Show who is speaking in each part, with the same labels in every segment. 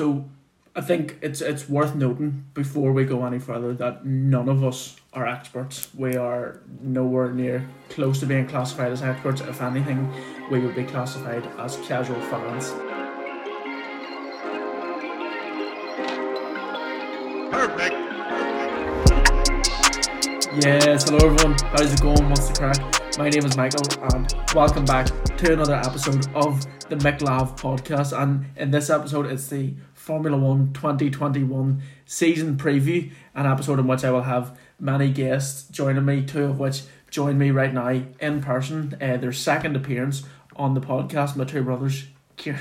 Speaker 1: So I think it's it's worth noting before we go any further that none of us are experts. We are nowhere near close to being classified as experts. If anything, we would be classified as casual fans.
Speaker 2: Perfect.
Speaker 1: Yes, hello everyone. How's it going? What's the crack? My name is Michael, and welcome back to another episode of the McLav podcast. And in this episode, it's the Formula One 2021 season preview, an episode in which I will have many guests joining me, two of which join me right now in person. Uh, their second appearance on the podcast, my two brothers, Kieran,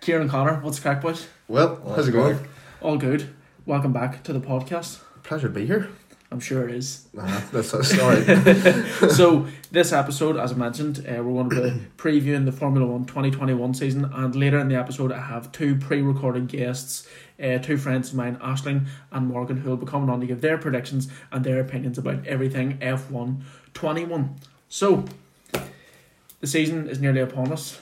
Speaker 1: Kieran Connor. What's the crack, boys?
Speaker 3: Well, how's it going?
Speaker 1: All good. Welcome back to the podcast.
Speaker 3: Pleasure to be here.
Speaker 1: I'm sure it is.
Speaker 3: Nah, that's, all right.
Speaker 1: so this episode, as I mentioned, uh, we're going to be previewing the Formula One 2021 season, and later in the episode, I have two pre-recorded guests, uh, two friends of mine, Aisling and Morgan, who will be coming on to give their predictions and their opinions about everything F1 21. So the season is nearly upon us.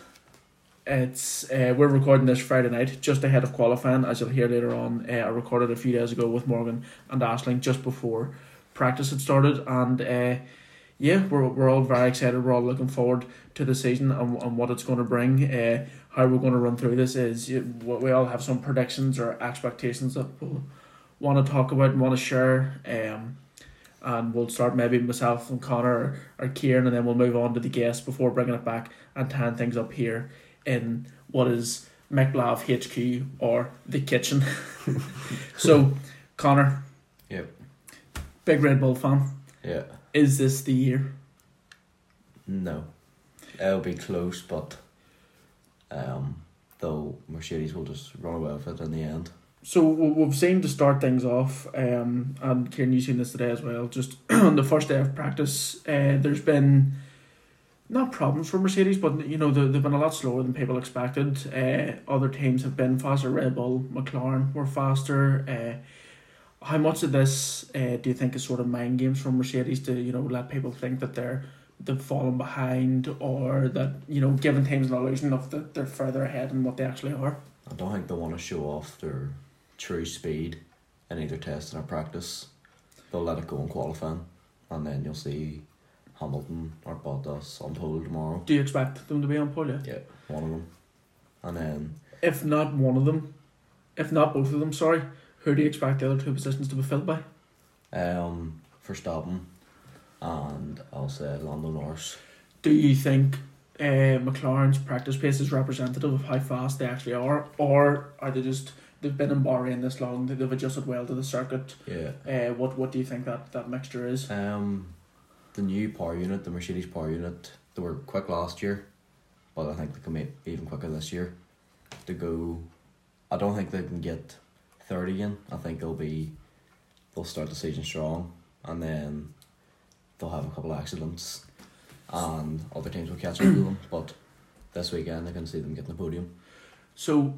Speaker 1: It's uh, we're recording this Friday night, just ahead of qualifying, as you'll hear later on. Uh, I recorded a few days ago with Morgan and Aisling just before practice had started, and uh, yeah, we're, we're all very excited. We're all looking forward to the season and, and what it's going to bring. Uh, how we're going to run through this is you, we all have some predictions or expectations that we'll want to talk about and want to share. Um, and we'll start maybe myself and Connor or, or Kieran, and then we'll move on to the guests before bringing it back and tying things up here in what is McLav HQ or the kitchen. so, Connor,
Speaker 4: Yep.
Speaker 1: big Red Bull fan.
Speaker 4: Yeah.
Speaker 1: Is this the year?
Speaker 4: No. It'll be close, but um, though Mercedes will just run away with it in the end.
Speaker 1: So we- we've seen to start things off, um, and Kieran, you've seen this today as well. Just on the first day of practice, uh, there's been not problems for Mercedes, but you know they- they've been a lot slower than people expected. Uh, other teams have been faster. Red Bull, McLaren were faster. Uh, how much of this uh, do you think is sort of mind games from Mercedes to you know let people think that they're they've fallen behind or that you know giving teams an illusion of that they're further ahead than what they actually are?
Speaker 4: I don't think they want to show off their true speed in either test or practice. They'll let it go in qualifying, and then you'll see Hamilton or Bottas on pole tomorrow.
Speaker 1: Do you expect them to be on pole? Yeah?
Speaker 4: Yeah, one of them. And then
Speaker 1: If not one of them, if not both of them, sorry, who do you expect the other two positions to be filled by?
Speaker 4: um, Verstappen and I'll say Lando Norris.
Speaker 1: Do you think uh, McLaren's practice pace is representative of how fast they actually are, or are they just they've been in Bahrain this long, they've adjusted well to the circuit?
Speaker 4: Yeah.
Speaker 1: Uh, what what do you think that, that mixture is?
Speaker 4: Um, the new power unit, the Mercedes power unit, they were quick last year, but I think they can make even quicker this year. To go, I don't think they can get third again. I think they'll be, they'll start the season strong, and then they'll have a couple of accidents, and other teams will catch up to them. But this weekend, I can see them getting the podium.
Speaker 1: So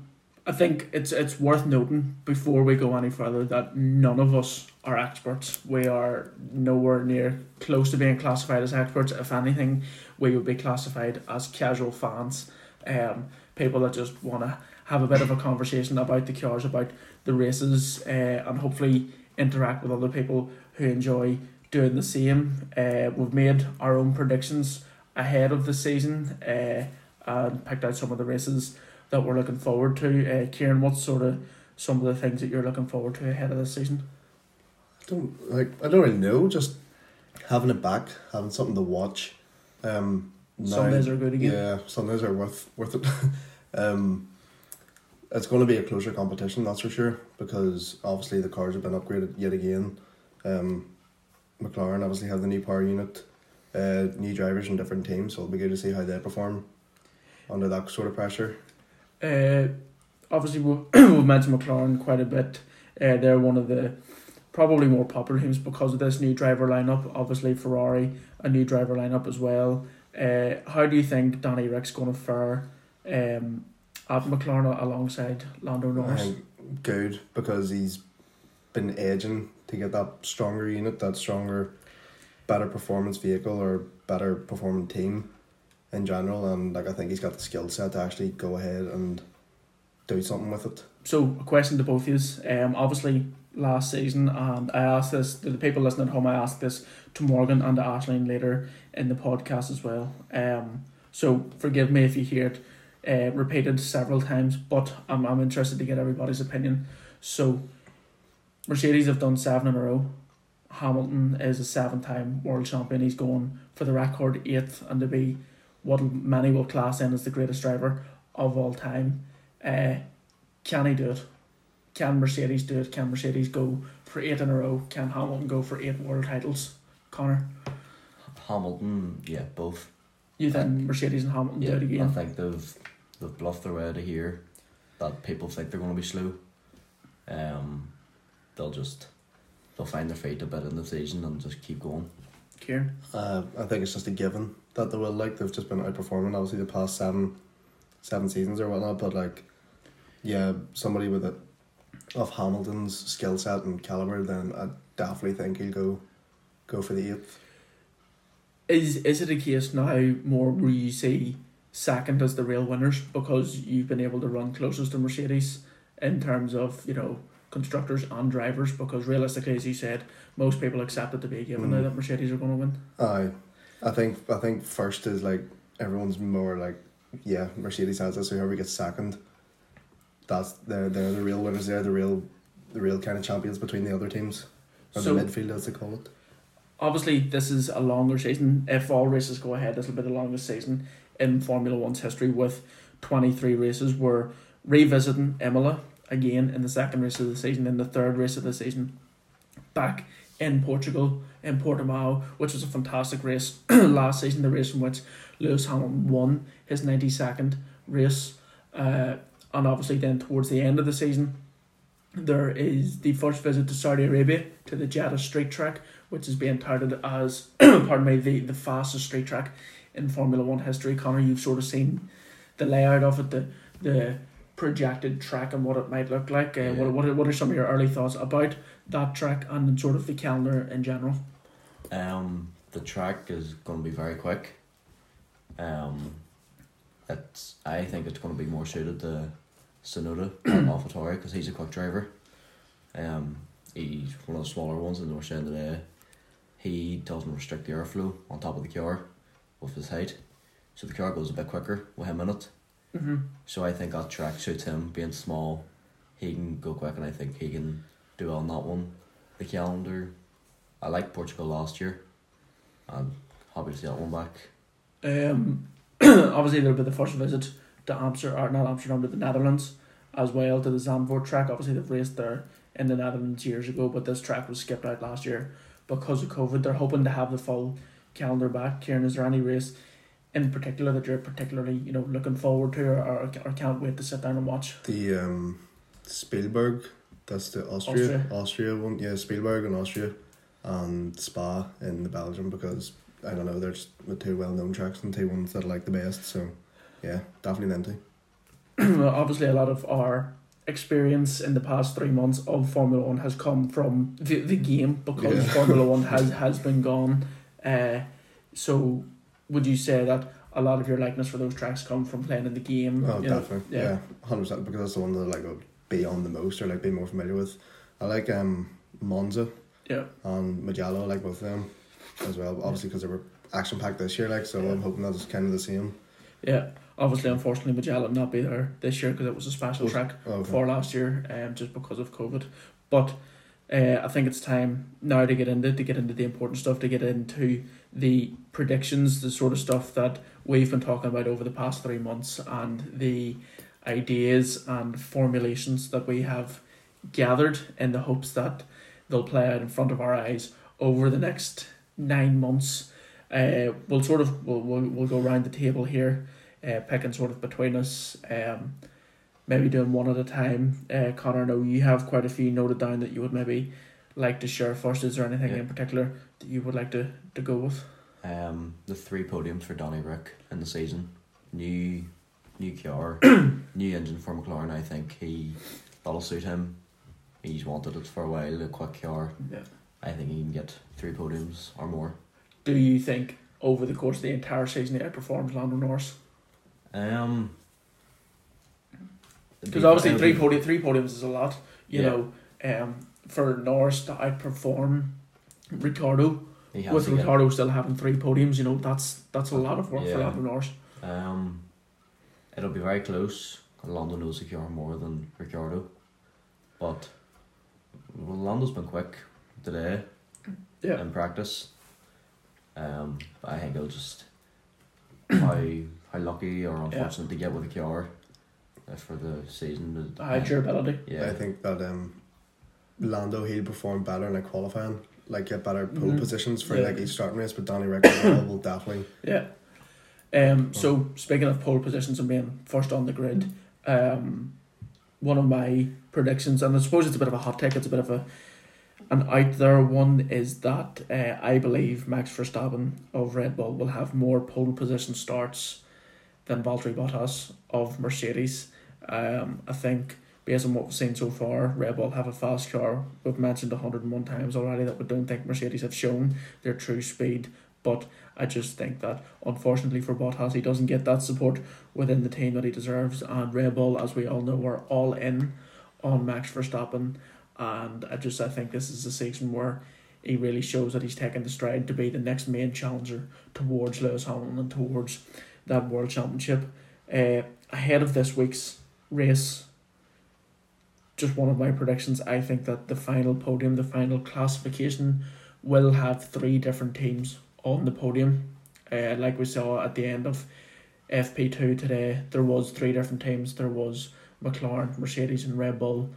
Speaker 1: I think it's it's worth noting before we go any further that none of us are experts. We are nowhere near close to being classified as experts. If anything, we would be classified as casual fans. Um, people that just want to have a bit of a conversation about the cars, about the races, uh, and hopefully interact with other people who enjoy doing the same. Uh, we've made our own predictions ahead of the season uh, and picked out some of the races that we're looking forward to. Uh, Kieran, what's sort of some of the things that you're looking forward to ahead of the season?
Speaker 3: Don't like. I don't really know. Just having it back, having something to watch. Um, now-
Speaker 1: Sundays are good again.
Speaker 3: Yeah, Sundays are worth worth it. um, it's going to be a closer competition, that's for sure, because obviously the cars have been upgraded yet again. Um, McLaren obviously have the new power unit, uh, new drivers and different teams, so it'll be good to see how they perform under that sort of pressure.
Speaker 1: Uh, obviously, we've, we've mentioned McLaren quite a bit. Uh, they're one of the probably more popular teams because of this new driver lineup. Obviously, Ferrari, a new driver lineup as well. Uh, how do you think Danny Ric's going to fare um, at McLaren alongside Lando Norris?
Speaker 3: good because he's been edging to get that stronger unit, that stronger, better performance vehicle or better performing team in general. And like I think he's got the skill set to actually go ahead and do something with it.
Speaker 1: So, a question to both of you. Um, obviously, last season, and I asked this to the people listening at home. I asked this to Morgan and to Aisling later in the podcast as well. Um, so forgive me if you hear it uh, repeated several times, but I'm I'm interested to get everybody's opinion. So, Mercedes have done seven in a row. Hamilton is a seven-time world champion. He's going for the record eighth, and to be what many will class in as the greatest driver of all time. Uh, can he do it? Can Mercedes do it? Can Mercedes go for eight in a row? Can Hamilton go for eight world titles? Connor,
Speaker 4: Hamilton, yeah, both.
Speaker 1: you think Mercedes and Hamilton
Speaker 4: Yeah,
Speaker 1: do it again?
Speaker 4: I think they've they've bluffed their way out of here. That people think they're going to be slow. Um, they'll just they'll find their feet a bit in the season and just keep going.
Speaker 1: Kieran,
Speaker 3: Uh, I think it's just a given that they will. Like they've just been outperforming obviously the past seven, seven seasons or whatnot. But like, yeah, somebody with a of Hamilton's skill set and caliber, then I definitely think he'll go, go for the eighth.
Speaker 1: is is it a case now more where you see second as the real winners because you've been able to run closest to Mercedes in terms of you know constructors and drivers? Because realistically, as you said, most people accept it to be a given now
Speaker 3: Mm.
Speaker 1: that Mercedes are going to win.
Speaker 3: Aye, I think I think first is like everyone's more like yeah Mercedes has. So whoever gets second, that's they're they're the real winners. They're the real the real kind of champions between the other teams or
Speaker 1: So-
Speaker 3: the midfield as they call it.
Speaker 1: obviously this is a longer season. If all races go ahead, this will be the longest season in Formula One's history with twenty three races. We're revisiting Imola again in the second race of the season, in the third race of the season, back in Portugal in Portimao, which was a fantastic race last season. The race in which Lewis Hamilton won his ninety second race, uh, and obviously then towards the end of the season. There is the first visit to Saudi Arabia to the Jeddah Street Track, which is being touted as, pardon me, the, the fastest street track in Formula One history. Connor, you've sort of seen the layout of it, the the projected track and what it might look like. Uh,
Speaker 4: Yeah.
Speaker 1: what, what, are, what are some of your early thoughts about that track and sort of the calendar in general?
Speaker 4: Um, the track is going to be very quick. Um, it's I think it's going to be more suited to Tsunoda and AlphaTauri because he's a quick driver. Um, he's one of the smaller ones, and they were saying today he doesn't restrict the airflow on top of the car with his height, so the car goes a bit quicker with him in it.
Speaker 1: Mm-hmm.
Speaker 4: So I think that track suits him being small. He can go quick, and I think he can do well on that one. The calendar, I liked Portugal last year. I'm happy to see that one back.
Speaker 1: Um, obviously, there'll be the first visit to Amsterdam, or not Amsterdam, but the Netherlands as well to the Zandvoort track. Obviously, they've raced there in the Netherlands years ago, but this track was skipped out last year because of COVID. They're hoping to have the full calendar back. Kieran, is there any race in particular that you're particularly you know looking forward to, or, or, or can't wait to sit down and watch?
Speaker 3: The um, Spielberg, that's the Austria,
Speaker 1: Austria.
Speaker 3: Austria one. Yeah, Spielberg in Austria, and Spa in the Belgium because I don't know, they're the two well known tracks and two ones that I like the best. So yeah, definitely them two.
Speaker 1: Well, obviously a lot of our experience in the past three months of Formula One has come from the, the game because
Speaker 3: Yeah.
Speaker 1: Formula One has, has been gone. Uh, so would you say that a lot of your likeness for those tracks come from playing in the game?
Speaker 3: Oh,
Speaker 1: know?
Speaker 3: definitely.
Speaker 1: yeah.
Speaker 3: Yeah, hundred percent. Because that's the one that like would be on the most or like be more familiar with. I like um Monza
Speaker 1: Yeah.
Speaker 3: and Mugello. I like both of them as well. Obviously, because they were action packed this year. Like, so. I'm hoping that's kind of the same.
Speaker 1: Yeah. Obviously, unfortunately, Mugello not be there this year because it was a special
Speaker 3: Oh,
Speaker 1: track
Speaker 3: okay.
Speaker 1: for last year, um, just because of COVID. But uh, I think it's time now to get into to get into the important stuff, to get into the predictions, the sort of stuff that we've been talking about over the past three months, and the ideas and formulations that we have gathered in the hopes that they'll play out in front of our eyes over the next nine months. Uh, we'll sort of we'll, we'll, we'll go around the table here, uh, picking sort of between us. Um, maybe doing one at a time. Uh, Connor, I know you have quite a few noted down that you would maybe like to share first. Is there anything
Speaker 4: Yeah.
Speaker 1: in particular that you would like to, to go with?
Speaker 4: Um, the three podiums for Donny Rick in the season. New, new car, new engine for McLaren. I think he that'll suit him. He's wanted it for a while. A quick car.
Speaker 1: Yeah.
Speaker 4: I think he can get three podiums or more.
Speaker 1: Do you think over the course of the entire season he outperforms Lando Norris?
Speaker 4: Um,
Speaker 1: Because obviously
Speaker 4: it'll
Speaker 1: three
Speaker 4: be-
Speaker 1: podium, three podiums is a lot. You
Speaker 4: Yeah.
Speaker 1: know, um, for Norris to outperform
Speaker 4: Ricciardo
Speaker 1: with
Speaker 4: to get-
Speaker 1: Ricciardo still having three podiums, you know that's that's a lot of work for
Speaker 4: Yeah.
Speaker 1: Lando Norris.
Speaker 4: Um, it'll be very close. Lando knows Ricciardo more than Ricciardo, but well, Lando's been quick today
Speaker 1: Yeah,
Speaker 4: in practice. Um, but I think it'll just how how lucky or unfortunate to get with the car uh, for the season. uh,
Speaker 1: high durability.
Speaker 4: Yeah,
Speaker 3: I think that um, Lando he'll perform better in like qualifying, like get better pole
Speaker 1: Mhm.
Speaker 3: positions for
Speaker 1: Yeah.
Speaker 3: like each starting race. But Danny Ric will definitely.
Speaker 1: Yeah. Um. So speaking of pole positions and being first on the grid, um, one of my predictions, and I suppose it's a bit of a hot take. It's a bit of a an out there one is that uh, I believe Max Verstappen of Red Bull will have more pole position starts than Valtteri Bottas of Mercedes. Um, I think based on what we've seen so far, Red Bull have a fast car. We've mentioned 101 times already that we don't think Mercedes have shown their true speed. But I just think that unfortunately for Bottas, he doesn't get that support within the team that he deserves. And Red Bull, as we all know, are all in on Max Verstappen. And I just I think this is a season where he really shows that he's taken the stride to be the next main challenger towards Lewis Hamilton and towards that world championship. Uh, ahead of this week's race, just one of my predictions. I think that the final podium, the final classification, will have three different teams on the podium. Uh, like we saw at the end of FP two today, there was three different teams. There was McLaren, Mercedes, and Red Bull.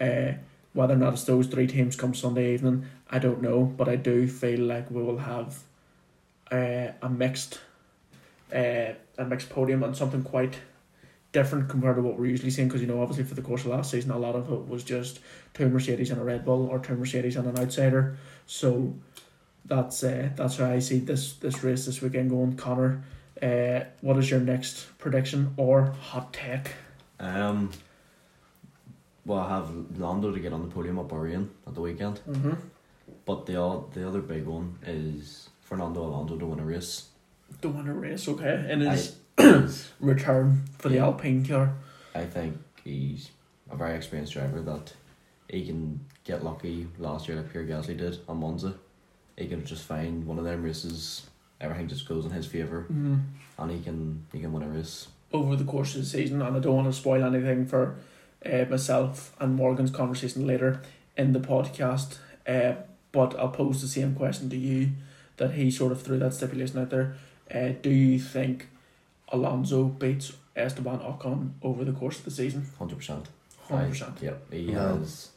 Speaker 1: Uh, whether or not it's those three teams come Sunday evening, I don't know, but I do feel like we will have uh, a mixed, uh, a mixed podium and something quite different compared to what we're usually seeing. Because you know, obviously for the course of last season, a lot of it was just two Mercedes and a Red Bull, or two Mercedes and an outsider. So that's uh, that's how I see this this race this weekend going. Connor, uh, what is your next prediction or hot take?
Speaker 4: Um, well, I have Lando to get on the podium at Bahrain at the weekend,
Speaker 1: Mm-hmm.
Speaker 4: but the the other big one is Fernando Alonso to win a race.
Speaker 1: To win a race, okay, in
Speaker 4: I,
Speaker 1: his return for the Alpine car.
Speaker 4: I think he's a very experienced driver that he can get lucky last year like Pierre Gasly did on Monza. He can just find one of them races, everything just goes in his favour,
Speaker 1: Mm-hmm.
Speaker 4: and he can he can win a race.
Speaker 1: over the course of the season, and I don't want to spoil anything for uh, myself and Morgan's conversation later in the podcast. Uh, but I'll pose the same question to you that he sort of threw that stipulation out there. Uh, do you think Alonso beats Esteban Ocon over the course of the season?
Speaker 4: Hundred percent.
Speaker 1: Hundred percent.
Speaker 4: Yep, he
Speaker 3: No.
Speaker 4: has.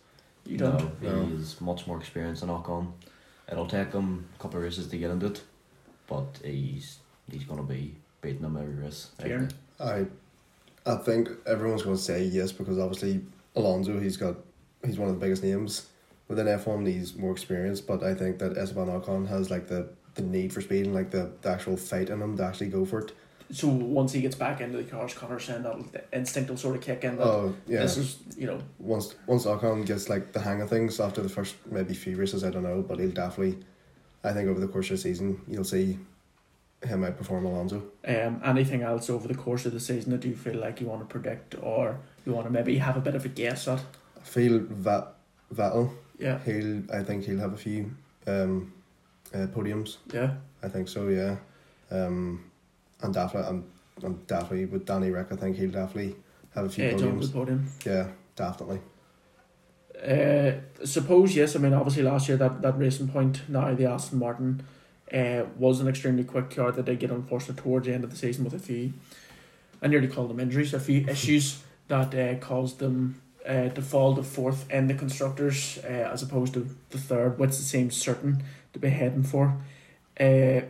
Speaker 1: You don't.
Speaker 4: No,
Speaker 3: No.
Speaker 4: he's much more experienced than Ocon. It'll take him a couple of races to get into it, but he's he's gonna be beating him every race. I
Speaker 3: I, I think everyone's going to say yes because obviously Alonso he's got he's one of the biggest names within F one. He's more experienced, but I think that Esteban Ocon has like the, the need for speed and like the, the actual fight in him to actually go for it.
Speaker 1: So once he gets back into the cars, Connor saying that the instinct will sort of kick in. That
Speaker 3: Oh yeah.
Speaker 1: This is you know
Speaker 3: once once Ocon gets like the hang of things after the first maybe few races, I don't know, but he'll definitely. I think over the course of the season, you'll see him outperform Alonso.
Speaker 1: Um, anything else over the course of the season that you feel like you want to predict or you want to maybe have a bit of a guess at?
Speaker 3: I feel that Vettel.
Speaker 1: Yeah,
Speaker 3: he'll I think he'll have a few um, uh, podiums.
Speaker 1: yeah.
Speaker 3: I think so, yeah. Um, and definitely, I'm, I'm definitely with Danny Ric. I think he'll definitely have a few
Speaker 1: the
Speaker 3: podiums.
Speaker 1: podium.
Speaker 3: Yeah, definitely.
Speaker 1: Uh, suppose yes. I mean, obviously last year that that racing point now the Aston Martin, uh, was an extremely quick car that did get unfortunate towards the end of the season with a few, I nearly call them injuries, a few issues that uh, caused them uh, to fall to fourth in the constructors uh, as opposed to the third, which seems certain to be heading for. Uh,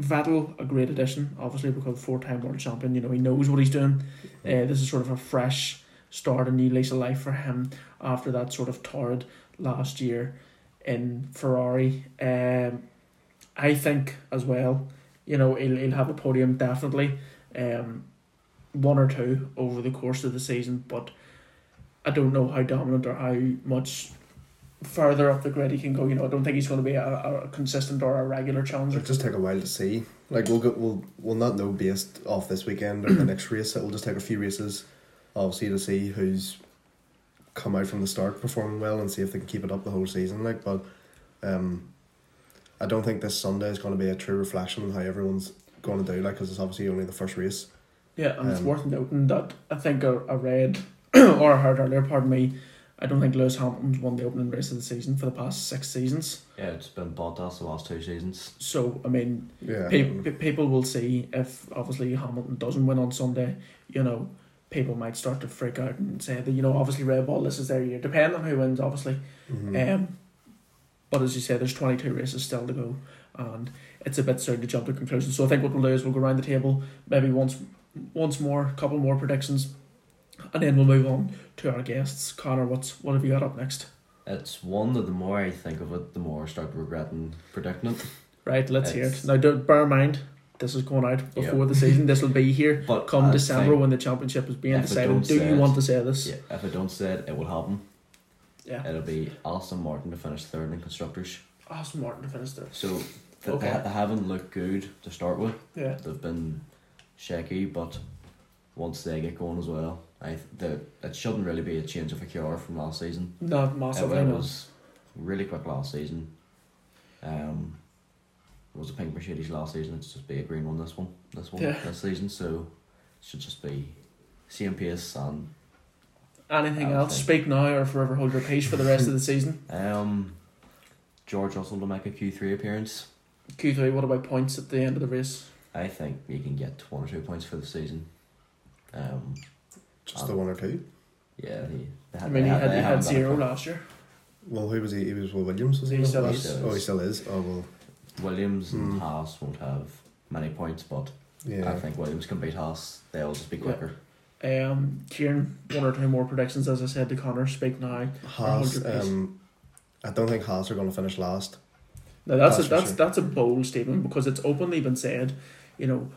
Speaker 1: Vettel, a great addition, obviously because four time world champion. You know he knows what he's doing. Uh, this is sort of a fresh start, a new lease of life for him after that sort of torrid last year in Ferrari. Um, I think as well, you know, he'll, he'll have a podium definitely, um, one or two over the course of the season, but I don't know how dominant or how much further up the grid he can go. You know, I don't think he's going to be a, a consistent or a regular challenger.
Speaker 3: It'll just take a while to see. Like we'll get, we'll we'll not know based off this weekend or the next race. It'll just take a few races obviously to see who's come out from the start performing well and see if they can keep it up the whole season. Like, but um, I don't think this Sunday is going to be a true reflection on how everyone's going to do. Like, because it's obviously only the first race.
Speaker 1: Yeah, and it's
Speaker 3: Um,
Speaker 1: worth noting that I think I, I read or I heard earlier, pardon me, I don't think Lewis Hamilton's won the opening race of the season for the past six seasons.
Speaker 4: Yeah, it's been Bottas the last two seasons.
Speaker 1: So, I mean,
Speaker 3: Yeah.
Speaker 1: pe- pe- people will see if obviously Hamilton doesn't win on Sunday, you know, people might start to freak out and say that, you know, obviously Red Bull, this is their year, depending on who wins, obviously.
Speaker 3: Mhm.
Speaker 1: Um, but as you say, there's 22 races still to go, and it's a bit soon to jump to conclusions. So I think what we'll do is we'll go around the table, maybe once, once more, a couple more predictions, and then we'll move on to our guests. Connor, what's what have you got up next?
Speaker 4: It's one that the more I think of it, the more I start regretting predicting it.
Speaker 1: Right, let's hear it. Now, don't bear in mind, this is going out before
Speaker 4: Yeah.
Speaker 1: the season. This will be here
Speaker 4: But
Speaker 1: come December when the championship is being decided. Do you
Speaker 4: it-
Speaker 1: want to say this?
Speaker 4: yeah, if I don't say it, it will happen.
Speaker 1: Yeah.
Speaker 4: It'll be Aston Martin to finish third in constructors.
Speaker 1: Aston Martin to finish third.
Speaker 4: So th-
Speaker 1: Okay.
Speaker 4: they, they haven't looked good to start with.
Speaker 1: Yeah.
Speaker 4: They've been shaky, but once they get going as well, I th- the it shouldn't really be a change of a cure from last season.
Speaker 1: Not massively,
Speaker 4: it
Speaker 1: no.
Speaker 4: was really quick last season. Um, it was a pink Mercedes last season. It's just be a green one this one. This one
Speaker 1: Yeah.
Speaker 4: this season. So it should just be same pace and
Speaker 1: Anything else?
Speaker 4: think-
Speaker 1: Speak now or forever hold your peace for the rest of the season.
Speaker 4: um, George Russell to make a Q three appearance.
Speaker 1: Q3, what about points at the end of the race?
Speaker 4: I think he can get one or two points for the season. Um,
Speaker 3: Just the one or two.
Speaker 4: yeah, he. They
Speaker 1: I mean, he
Speaker 4: they
Speaker 1: had, he had
Speaker 4: haven't got a
Speaker 1: zero last year.
Speaker 3: Well, who was he? He was with Williams, was he?
Speaker 1: He still
Speaker 3: Last-
Speaker 4: is.
Speaker 3: Oh, he still is. Oh, well,
Speaker 4: Williams and
Speaker 3: Hmm.
Speaker 4: Haas won't have many points, but
Speaker 3: yeah.
Speaker 4: I think Williams can beat Haas. They'll just be
Speaker 1: Yeah.
Speaker 4: Quicker.
Speaker 1: Um, Kieran, one or two more predictions, as I said to Connor. Speak now.
Speaker 3: Haas, um, I don't think Haas are going to finish last.
Speaker 1: Now that's
Speaker 3: That's
Speaker 1: a, that's
Speaker 3: sure.
Speaker 1: that's a bold statement because it's openly been said, you know,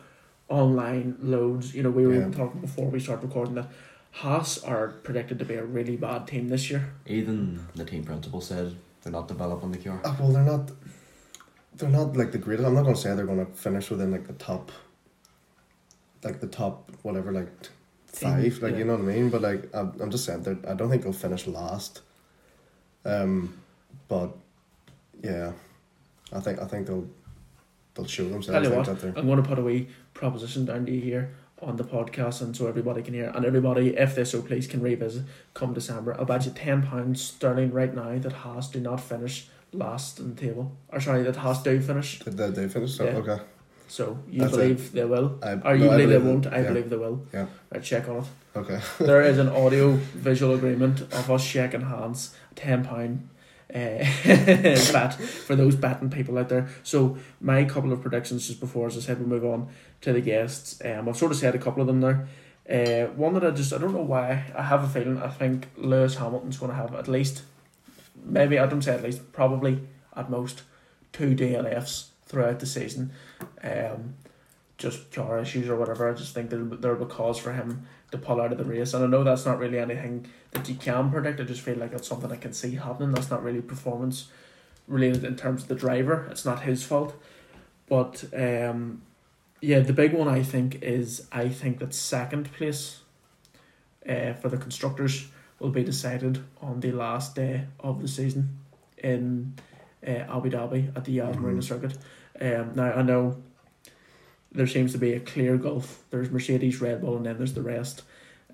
Speaker 1: online loads. You know, we were even talking before we started recording that Haas are predicted to be a really bad team this year.
Speaker 4: Even the team principal said they're not developing the cure.
Speaker 3: Oh, well, they're not. They're not like the greatest. I'm not going to say they're going to finish within like the top. Like the top, whatever, like five, like
Speaker 1: yeah.
Speaker 3: you know what I mean. But like, I'm, I'm just saying that I don't think they'll finish last. Um, but yeah, I think I think they'll they'll show themselves
Speaker 1: Tell you what, I'm going to put a wee proposition down to you here on the podcast, and so everybody can hear, and everybody, if they so please, can revisit come December. I'll bet you ten pounds sterling right now that Haas do not finish last in the table, or sorry, that Haas do finish.
Speaker 3: Did they, they finish?
Speaker 1: Yeah.
Speaker 3: Okay.
Speaker 1: So you
Speaker 3: That's
Speaker 1: believe they will,
Speaker 3: I,
Speaker 1: or you
Speaker 3: no, I
Speaker 1: believe they won't? I
Speaker 3: yeah.
Speaker 1: believe they will.
Speaker 3: Yeah.
Speaker 1: Right, check on it.
Speaker 3: Okay.
Speaker 1: there is an audio visual agreement of us shaking hands, ten pound uh, bet for those betting people out there. So my couple of predictions just before, as I said, we move on to the guests. Um, I've sort of said a couple of them there. Uh, one that I just I don't know why I have a feeling I think Lewis Hamilton's going to have at least, maybe I don't say at least, probably at most two DNFs throughout the season. Um, just car issues or whatever. I just think there there will be cause for him to pull out of the race. And I know that's not really anything that you can predict. I just feel like it's something I can see happening. That's not really performance related in terms of the driver. It's not his fault. But um, yeah, the big one I think is I think that second place uh, for the constructors will be decided on the last day of the season in uh, Abu Dhabi at the Yas. Marina circuit. Um, now I know there seems to be a clear gulf. There's Mercedes, Red Bull, and then there's the rest.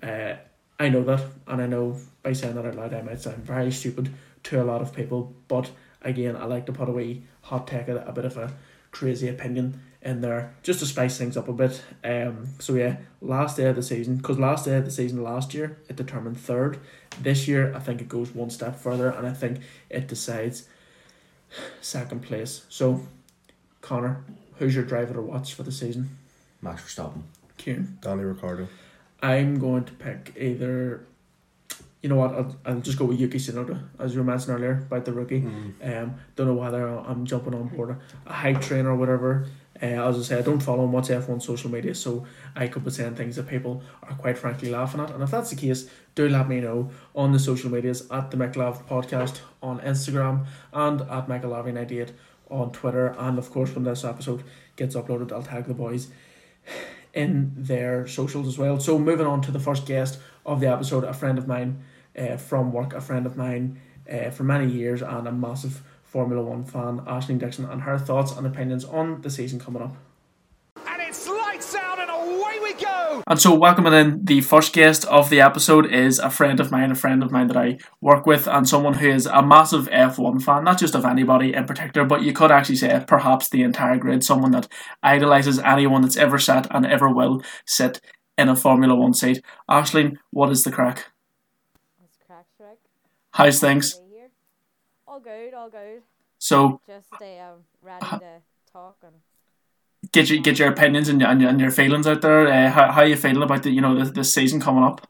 Speaker 1: Uh, I know that, and I know by saying that out loud, I might sound very stupid to a lot of people. But again, I like to put away hot take, a, a bit of a crazy opinion in there, just to spice things up a bit. Um, so yeah, last day of the season, because last day of the season last year it determined third. This year, I think it goes one step further, and I think it decides second place. So, Connor, who's your driver to watch for the season?
Speaker 4: Max Verstappen.
Speaker 1: Kieran.
Speaker 3: Danny Ricciardo.
Speaker 1: I'm going to pick either. You know what? I'll, I'll just go with Yuki Tsunoda, as you were mentioning earlier about the rookie.
Speaker 3: Mm.
Speaker 1: Um, don't know whether I'm jumping on board a hype train or whatever. Uh, as I say, I don't follow much F1 social media, so I could be saying things that people are quite frankly laughing at. And if that's the case, do let me know on the social medias at the McLav Podcast on Instagram and at McLav98 on Twitter. And of course, when this episode gets uploaded, I'll tag the boys in their socials as well. So moving on to the first guest of the episode, a friend of mine uh, from work, a friend of mine uh, for many years, and a massive Formula One fan, Aisling Dixon, and her thoughts and opinions on the season coming up.
Speaker 2: And it's lights out and away we go!
Speaker 1: And so, welcoming in the first guest of the episode is a friend of mine, a friend of mine that I work with, and someone who is a massive F1 fan, not just of anybody in particular, but you could actually say perhaps the entire grid, someone that idolises anyone that's ever sat and ever will sit in a Formula One seat. Aisling, what is the crack?
Speaker 5: It's crack Shrek.
Speaker 1: How's things?
Speaker 5: All good, all good.
Speaker 1: So,
Speaker 5: Just uh, ready to talk and
Speaker 1: get your get your opinions and your and your, and your feelings out there. Uh, how how you feeling about the you know this, this season coming up?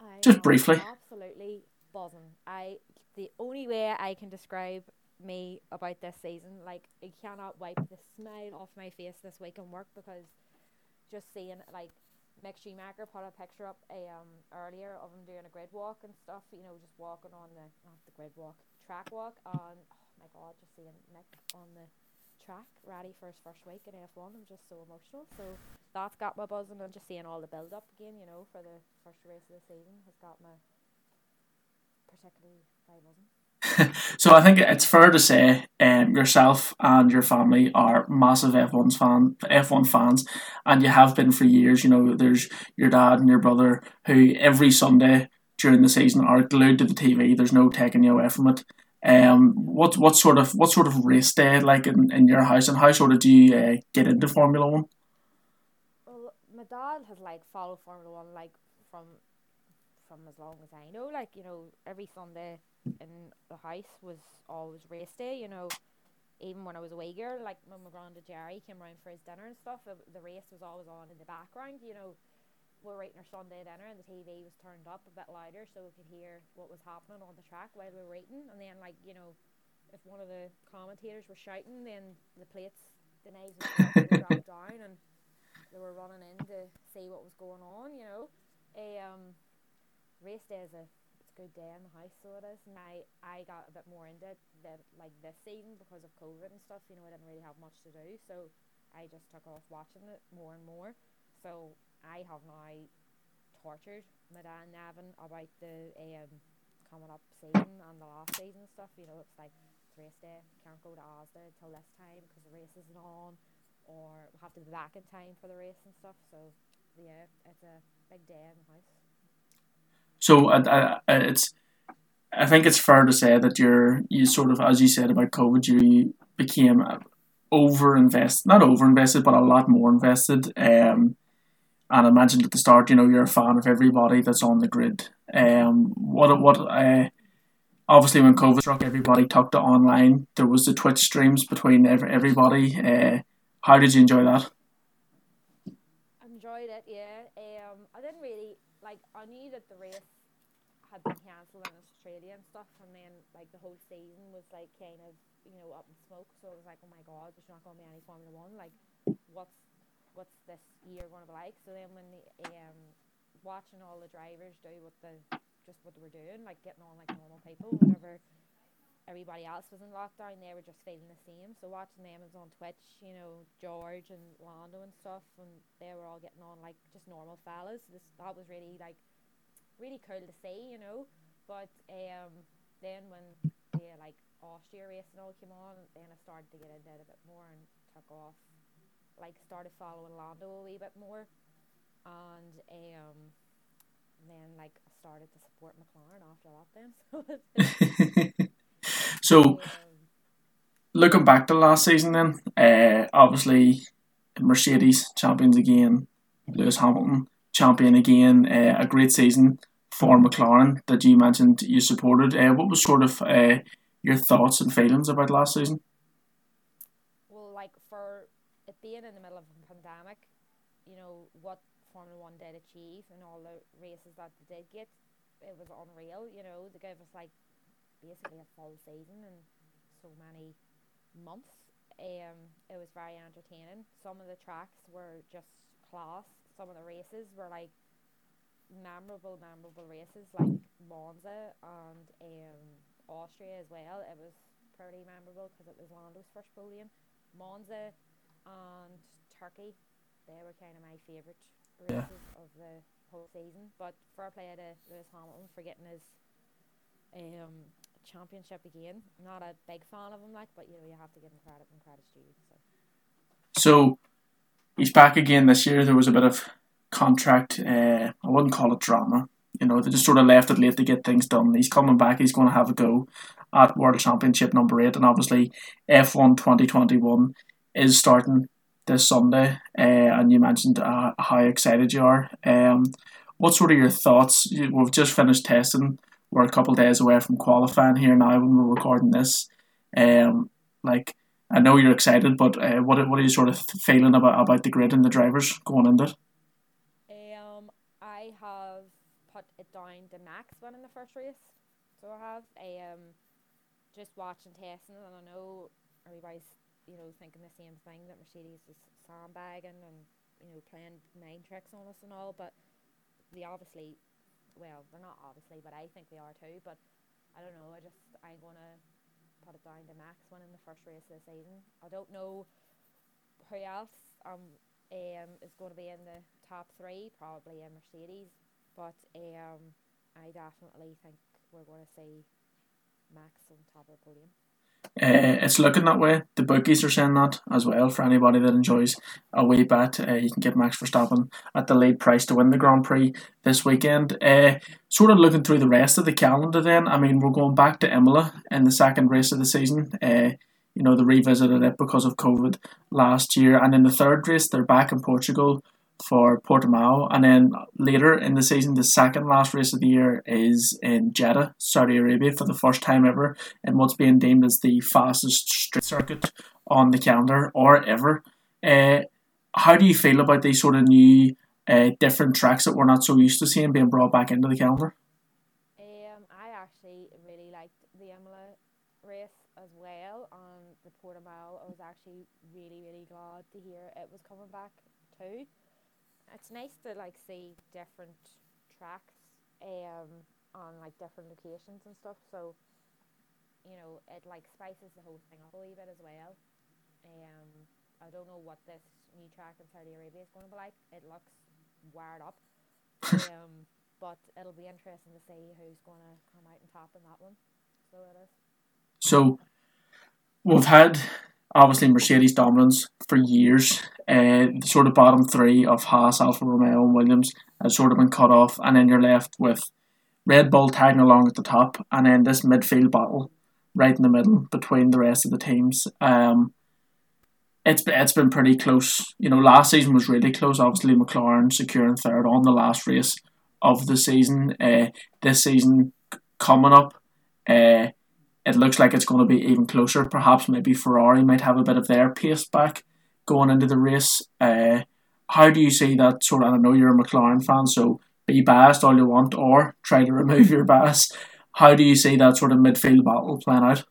Speaker 5: I
Speaker 1: Just briefly.
Speaker 5: Absolutely buzzing. I the only way I can describe me about this season, like I cannot wipe the smile off my face this week in work because just seeing like Mick Schumacher put a picture up um earlier of him doing a grid walk and stuff, you know, just walking on the not the grid walk, track walk and oh my god, just seeing Mick on the track ready for his first week in F1. I'm just so emotional. So that's got my buzzing and just seeing all the build up again, you know, for the first race of the season has got my particularly buzzing.
Speaker 1: So I think it's fair to say um, yourself and your family are massive F1's fan, F1 fans, and you have been for years. You know, there's your dad and your brother who every Sunday during the season are glued to the TV. There's no taking you away from it. Um, what what sort of what sort of race day like in, in your house, and how sort of do you uh, get into Formula One?
Speaker 5: Well, my dad has like followed Formula One like from from as long as I know. Like you know, every Sunday in the house was always race day. You know, even when I was a wee girl, like when my granddad Jerry came round for his dinner and stuff, the race was always on in the background. You know, we were eating our Sunday dinner and the TV was turned up a bit louder so we could hear what was happening on the track while we were eating. And then, like you know, if one of the commentators were shouting, then the plates, the knives, would drop down and they were running in to see what was going on, you know. A um, race day is a it's a good day in the house, so it is. And I, I got a bit more into it than, like this season because of COVID and stuff. You know, I didn't really have much to do, so I just took off watching it more and more. So I have now tortured my dad Nevin about the um coming up season and the last season and stuff. You know, it's like it's race day, can't go to Asda till this time because the race isn't on, or we have to be back in time for the race and stuff. So yeah, it's a big day in the house.
Speaker 1: So uh, uh, it's, I think it's fair to say that you're you sort of as you said about COVID, you became over invested, not over invested, but a lot more invested. Um, and I mentioned at the start, you know, you're a fan of everybody that's on the grid. Um, what what uh, obviously when COVID struck, everybody took to online. There was the Twitch streams between every, everybody. Uh, how did you enjoy that?
Speaker 5: enjoyed it, yeah. Um, I didn't really like. I knew that the race had been cancelled in Australia and stuff, and then like the whole season was like kind of you know up in smoke. So I was like, oh my god, there's not going to be any Formula One. Like, what's what's this year going to be like? So then when the um watching all the drivers do what the just what they were doing, like getting on like normal people, whenever everybody else was in lockdown, they were just feeling the same. So watching them was on Twitch, you know, George and Lando and stuff, and they were all getting on like just normal fellas. This that was really like really cool to see, you know. But um, then when the like Austria race and all came on, then I started to get into it a bit more and took off, like started following Lando a wee bit more, and um, then like started to support McLaren after that. Then so.
Speaker 1: so looking back to last season, then uh, obviously Mercedes champions again, Lewis Hamilton champion again, uh, a great season for McLaren that you mentioned you supported. Uh, what was sort of uh, your thoughts and feelings about last season?
Speaker 5: Well, like for it being in the middle of a pandemic, you know what Formula One did achieve and all the races that they did get, it was unreal. You know, they gave us like basically a full season in so many months. Um, it was very entertaining. Some of the tracks were just class. Some of the races were like memorable, memorable races like Monza and um, Austria as well. It was pretty memorable because it was Lando's first podium. Monza and Turkey, they were kind of my favourite races
Speaker 1: Yeah.
Speaker 5: of the whole season. But fair play to Lewis Hamilton for getting his um championship again. Not a big fan of him, like, but you know you have to give him credit when credit's due. So.
Speaker 1: So he's back again this year. There was a bit of contract. Uh, I wouldn't call it drama. You know, they just sort of left it late to get things done. He's coming back. He's going to have a go at World Championship number eight, and obviously F1 2021 is starting this Sunday. Uh, and you mentioned uh, how excited you are. Um, what sort of your thoughts? We've just finished testing. We're a couple days away from qualifying here now when we're recording this. Um, like I know you're excited, but uh, what what are you sort of feeling about about the grid and the drivers going into it?
Speaker 5: Um, I have put it down to Max winning the first race, so I have. Um, just watching testing, and I know everybody's you know thinking the same thing that Mercedes is sandbagging and you know playing mind tricks on us and all, but they obviously, well, they're not obviously, but I think they are too. But I don't know. I just I'm gonna put it down to Max winning the first race of the season. I don't know who else um, um is going to be in the top three, probably a Mercedes, but um, I definitely think we're going to see Max on top of the podium.
Speaker 1: Uh, it's looking that way. The bookies are saying that as well. For anybody that enjoys a wee bet, uh, you can get Max Verstappen at the lead price to win the Grand Prix this weekend. Uh, sort of looking through the rest of the calendar, then I mean we're going back to Imola in the second race of the season. Uh, you know they revisited it because of COVID last year, and in the third race they're back in Portugal for Portimao, and then later in the season, the second last race of the year is in Jeddah, Saudi Arabia, for the first time ever, in what's being deemed as the fastest street circuit on the calendar or ever. Uh, how do you feel about these sort of new, uh, different tracks that we're not so used to seeing being brought back into the calendar?
Speaker 5: Um, I actually really liked the Imola race as well, on the Portimao. I was actually really, really glad to hear it was coming back too it's nice to like see different tracks um on like different locations and stuff. So you know it like spices the whole thing up a wee bit as well. Um, I don't know what this new track in Saudi Arabia is going to be like. It looks wired up. um, but it'll be interesting to see who's going to come out and top in that one. So it is.
Speaker 1: So we've had obviously Mercedes dominance for years. Uh, the sort of bottom three of Haas, Alfa Romeo, and Williams has sort of been cut off, and then you're left with Red Bull tagging along at the top, and then this midfield battle right in the middle between the rest of the teams. Um, it's it's been pretty close. You know, last season was really close. Obviously, McLaren securing third on the last race of the season. Uh, this season coming up, uh, it looks like it's going to be even closer. Perhaps maybe Ferrari might have a bit of their pace back going into the race. Uh, how do you see that sort of? I know you're a McLaren fan, so be biased all you want, or try to remove your bias. How do you see that sort of midfield battle playing out?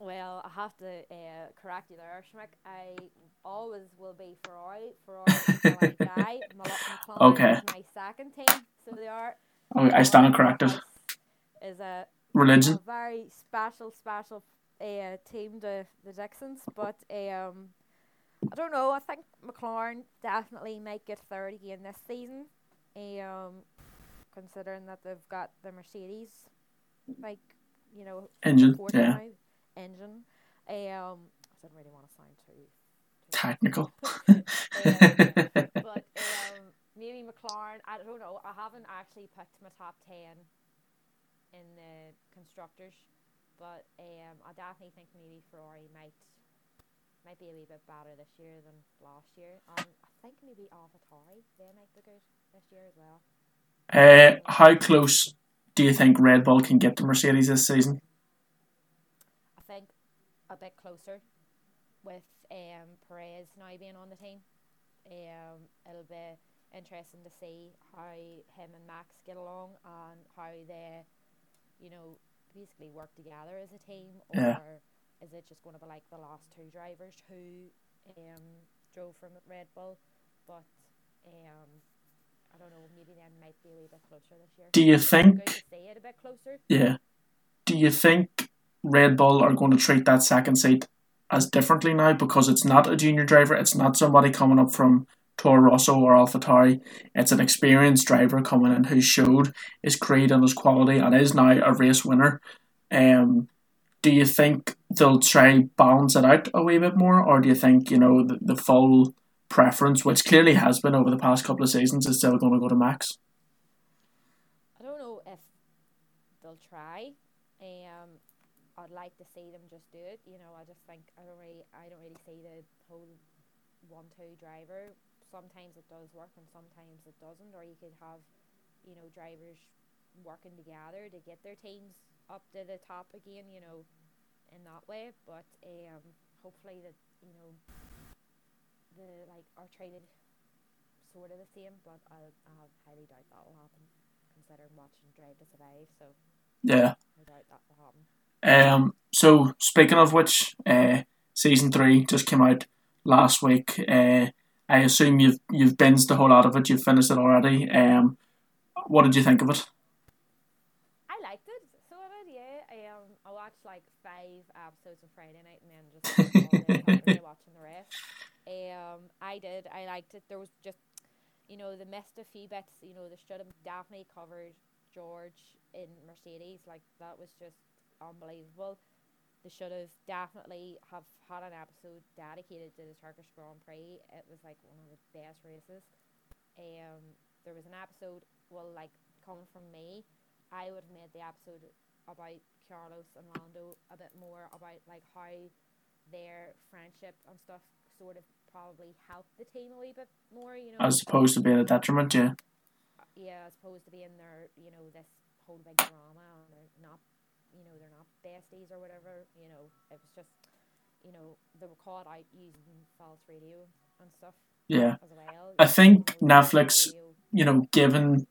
Speaker 5: Well, I have to uh, correct you there, Schmick. I always will be Ferrari. Ferrari is guy. McLaren
Speaker 1: okay.
Speaker 5: my second team, so they are.
Speaker 1: Okay, I stand corrected.
Speaker 5: Is a
Speaker 1: religion.
Speaker 5: A very special, special uh, team, the the Dixons. But um, I don't know. I think McLaren definitely might get third again this season. Um, considering that they've got the Mercedes, like you know,
Speaker 1: engine, yeah,
Speaker 5: engine. Um, I didn't really want to sound too, too
Speaker 1: technical.
Speaker 5: um, but um, maybe McLaren. I don't know. I haven't actually picked my top ten in the constructors, but um, I definitely think maybe Ferrari might might be a wee bit better this year than last year. Um, I think maybe AlphaTauri they might be good this year as well.
Speaker 1: Uh, how close do you think Red Bull can get to Mercedes this season?
Speaker 5: I think a bit closer with um, Perez now being on the team. Um, it'll be interesting to see how him and Max get along and how they you know, basically work together as a team, or
Speaker 1: yeah.
Speaker 5: is it just going to be like the last two drivers who um, drove from Red Bull? But um, I don't know, maybe then might be a wee bit closer this year.
Speaker 1: Do you think?
Speaker 5: See it a bit closer.
Speaker 1: Yeah. Do you think Red Bull are going to treat that second seat as differently now because it's not a junior driver, it's not somebody coming up from Toro Rosso or AlphaTauri. It's an experienced driver coming in who showed his creed and his quality and is now a race winner. Um, do you think they'll try balance it out a wee bit more, or do you think you know the, the full preference, which clearly has been over the past couple of seasons, is still going to go to Max?
Speaker 5: I don't know if they'll try. Um, I'd like to see them just do it. You know, I just think I don't really, I don't really see the whole one-two driver. Sometimes it does work, and sometimes it doesn't. Or you could have, you know, drivers working together to get their teams up to the top again. You know, in that way. But um, hopefully that you know the like are treated sort of the same. But I, I highly doubt that will happen, considering watching Drive to Survive. So
Speaker 1: Yeah.
Speaker 5: I doubt that will happen.
Speaker 1: Um. So speaking of which, uh, season three just came out last week. Uh, I assume you've you've binged the whole lot of it. You've finished it already. Um, what did you think of it?
Speaker 5: I liked it. So I did, yeah. I um I watched like five episodes on Friday night and then just Saturday watching the rest. Um I did. I liked it. There was just you know, the missed a few bits, you know, they should have definitely covered George in Mercedes. Like that was just unbelievable. They should have definitely have had an episode dedicated to the Turkish Grand Prix. It was like one of the best races. Um there was an episode well like coming from me, I would have made the episode about Carlos and Lando a bit more about like how their friendship and stuff sort of probably helped the team a wee bit more, you know.
Speaker 1: As opposed to being a detriment, yeah.
Speaker 5: yeah, as opposed to being their, you know, this whole big drama and they're not, you know, they're not besties or whatever. You know, it was just, you know, they were caught out using false radio and stuff
Speaker 1: Yeah.
Speaker 5: as well.
Speaker 1: I think
Speaker 5: you know,
Speaker 1: Netflix-
Speaker 5: radio.
Speaker 1: you know, given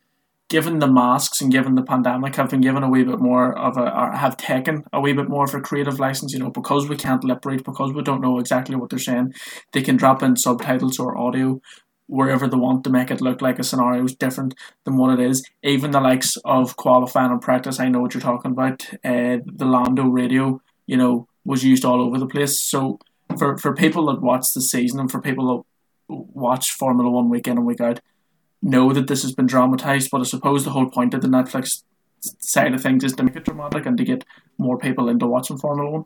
Speaker 1: given the masks and given the pandemic, have been given a wee bit more of a, have taken a wee bit more of a creative license. You know, because we can't lip read, because we don't know exactly what they're saying, they can drop in subtitles or audio wherever they want to make it look like a scenario is different than what it is. Even the likes of qualifying and practice, I know what you're talking about. Uh, the Lando radio, you know, was used all over the place. So for for people that watch the season and for people that watch Formula One week in and week out know that this has been dramatized, but I suppose the whole point of the Netflix side of things is to make it dramatic and to get more people into watching Formula One.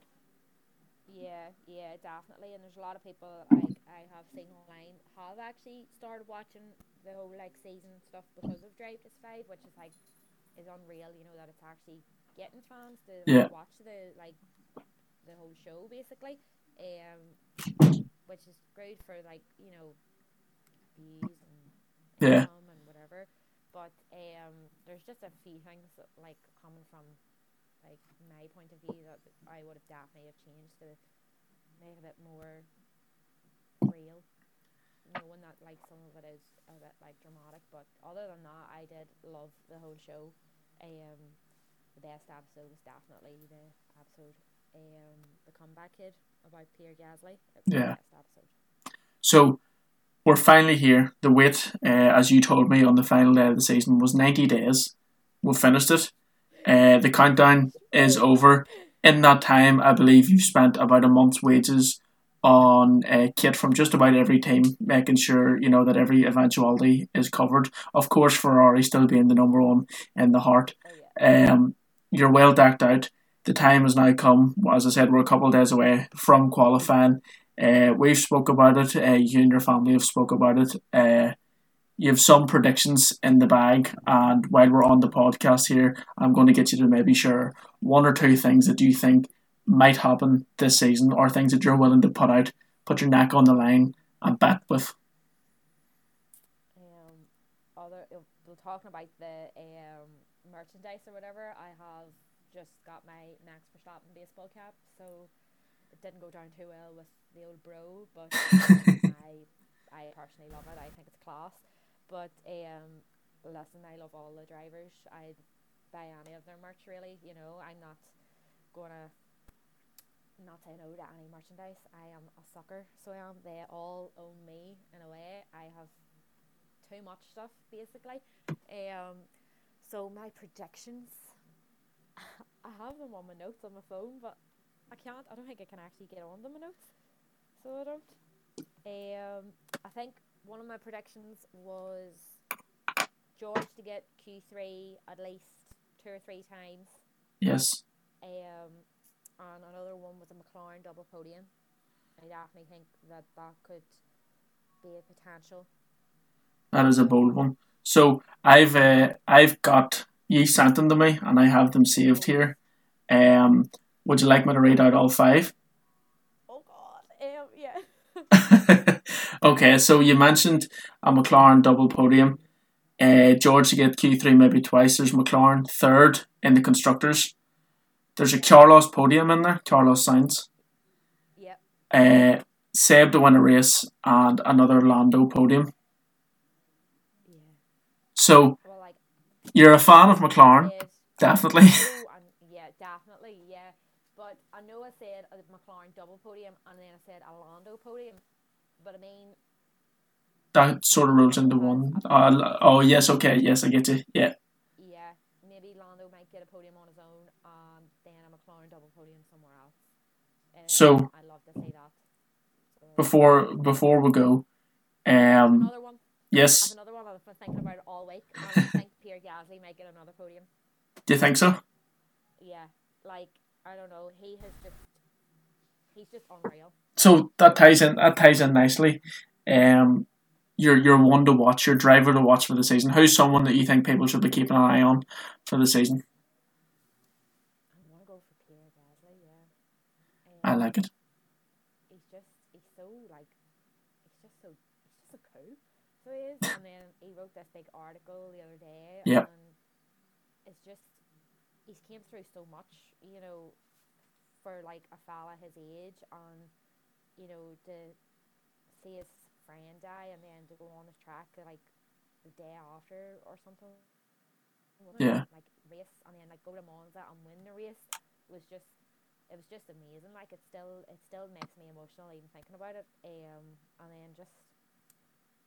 Speaker 5: Yeah, yeah, definitely. And there's a lot of people like I have seen have actually started watching the whole like season stuff because of Drive to Survive, which is like is unreal. You know that it's actually getting fans to
Speaker 1: Yeah.
Speaker 5: watch the like the whole show basically, um, which is great for like you know views and
Speaker 1: Yeah.
Speaker 5: and whatever. But um, there's just a few things that, like coming from like my point of view that I would have definitely have changed to make it a bit more real. Knowing that like some of it is a bit like dramatic, but other than that, I did love the whole show. Um, the best episode was definitely the episode, um, the comeback kid about Pierre Gasly.
Speaker 1: Yeah. So we're finally here. The wait, uh, as you told me on the final day of the season, was 90 days. We've finished it. Uh, the countdown is over. In that time, I believe you've spent about a month's wages on a kit from just about every team, making sure you know that every eventuality is covered. Of course, Ferrari still being the number one in the heart.
Speaker 5: Oh.
Speaker 1: Um, you're well decked out. The time has now come. As I said, we're a couple of days away from qualifying. Uh, we've spoke about it. Uh, you and your family have spoke about it. Uh, you have some predictions in the bag, and while we're on the podcast here, I'm going to get you to maybe share one or two things that you think might happen this season, or things that you're willing to put out, put your neck on the line, and bet with.
Speaker 5: um, other we're talking about the um, merchandise or whatever, I have just got my Max Verstappen baseball cap, so it didn't go down too well with the old bro, but I I personally love it. I think it's class. But um, listen, I love all the drivers. I'd buy any of their merch really. You know, I'm not gonna not say no to any merchandise. I am a sucker, so I am. They all own me in a way. I have too much stuff basically. Um, so my predictions, I have them on my notes on my phone, but I can't. I don't think I can actually get on them my notes, so I don't. Um, I think one of my predictions was George to get Q3 at least two or three times.
Speaker 1: Yes.
Speaker 5: Um, and another one was a McLaren double podium. I definitely think that that could be a potential.
Speaker 1: That is a bold one. So I've uh, I've got you sent them to me and I have them saved here. Um, would you like me to read out all five?
Speaker 5: Oh God, um, yeah.
Speaker 1: okay, so you mentioned a McLaren double podium. Uh, George to get Q3 maybe twice. There's McLaren third in the constructors. There's a Carlos podium in there, Carlos Sainz.
Speaker 5: yep.
Speaker 1: Uh, Seb to win a race and another Lando podium.
Speaker 5: Yeah.
Speaker 1: So
Speaker 5: Well, like.
Speaker 1: you're a fan of McLaren,
Speaker 5: yes.
Speaker 1: definitely.
Speaker 5: Yeah, definitely, yeah. But I know I said a McLaren double podium, and then I said a Lando podium. But I mean,
Speaker 1: that sort of rolls into one. Uh, oh yes, okay, yes, I get you. Yeah.
Speaker 5: yeah, maybe Lando might get a podium think Pierre Gasly might get another podium.
Speaker 1: do you think so?
Speaker 5: Yeah, like I don't know, he has just he's just unreal.
Speaker 1: So that ties in that ties in nicely. Um, you're you're one to watch, your driver to watch for the season. Who's someone that you think people should be keeping an eye on for the season?
Speaker 5: I want to go for Pierre Gasly. Yeah,
Speaker 1: I like it.
Speaker 5: he's just he's so like he's just so he's just so cool. So he is. and then he wrote this big article the other day.
Speaker 1: Yeah.
Speaker 5: And it's just he's came through so much, you know, for like a fella his age, and you know to see his friend die and then to go on the track like the day after or something.
Speaker 1: Yeah.
Speaker 5: Like race and then like go to Monza and win the race was just it was just amazing. Like it still it still makes me emotional even thinking about it. Um, and then just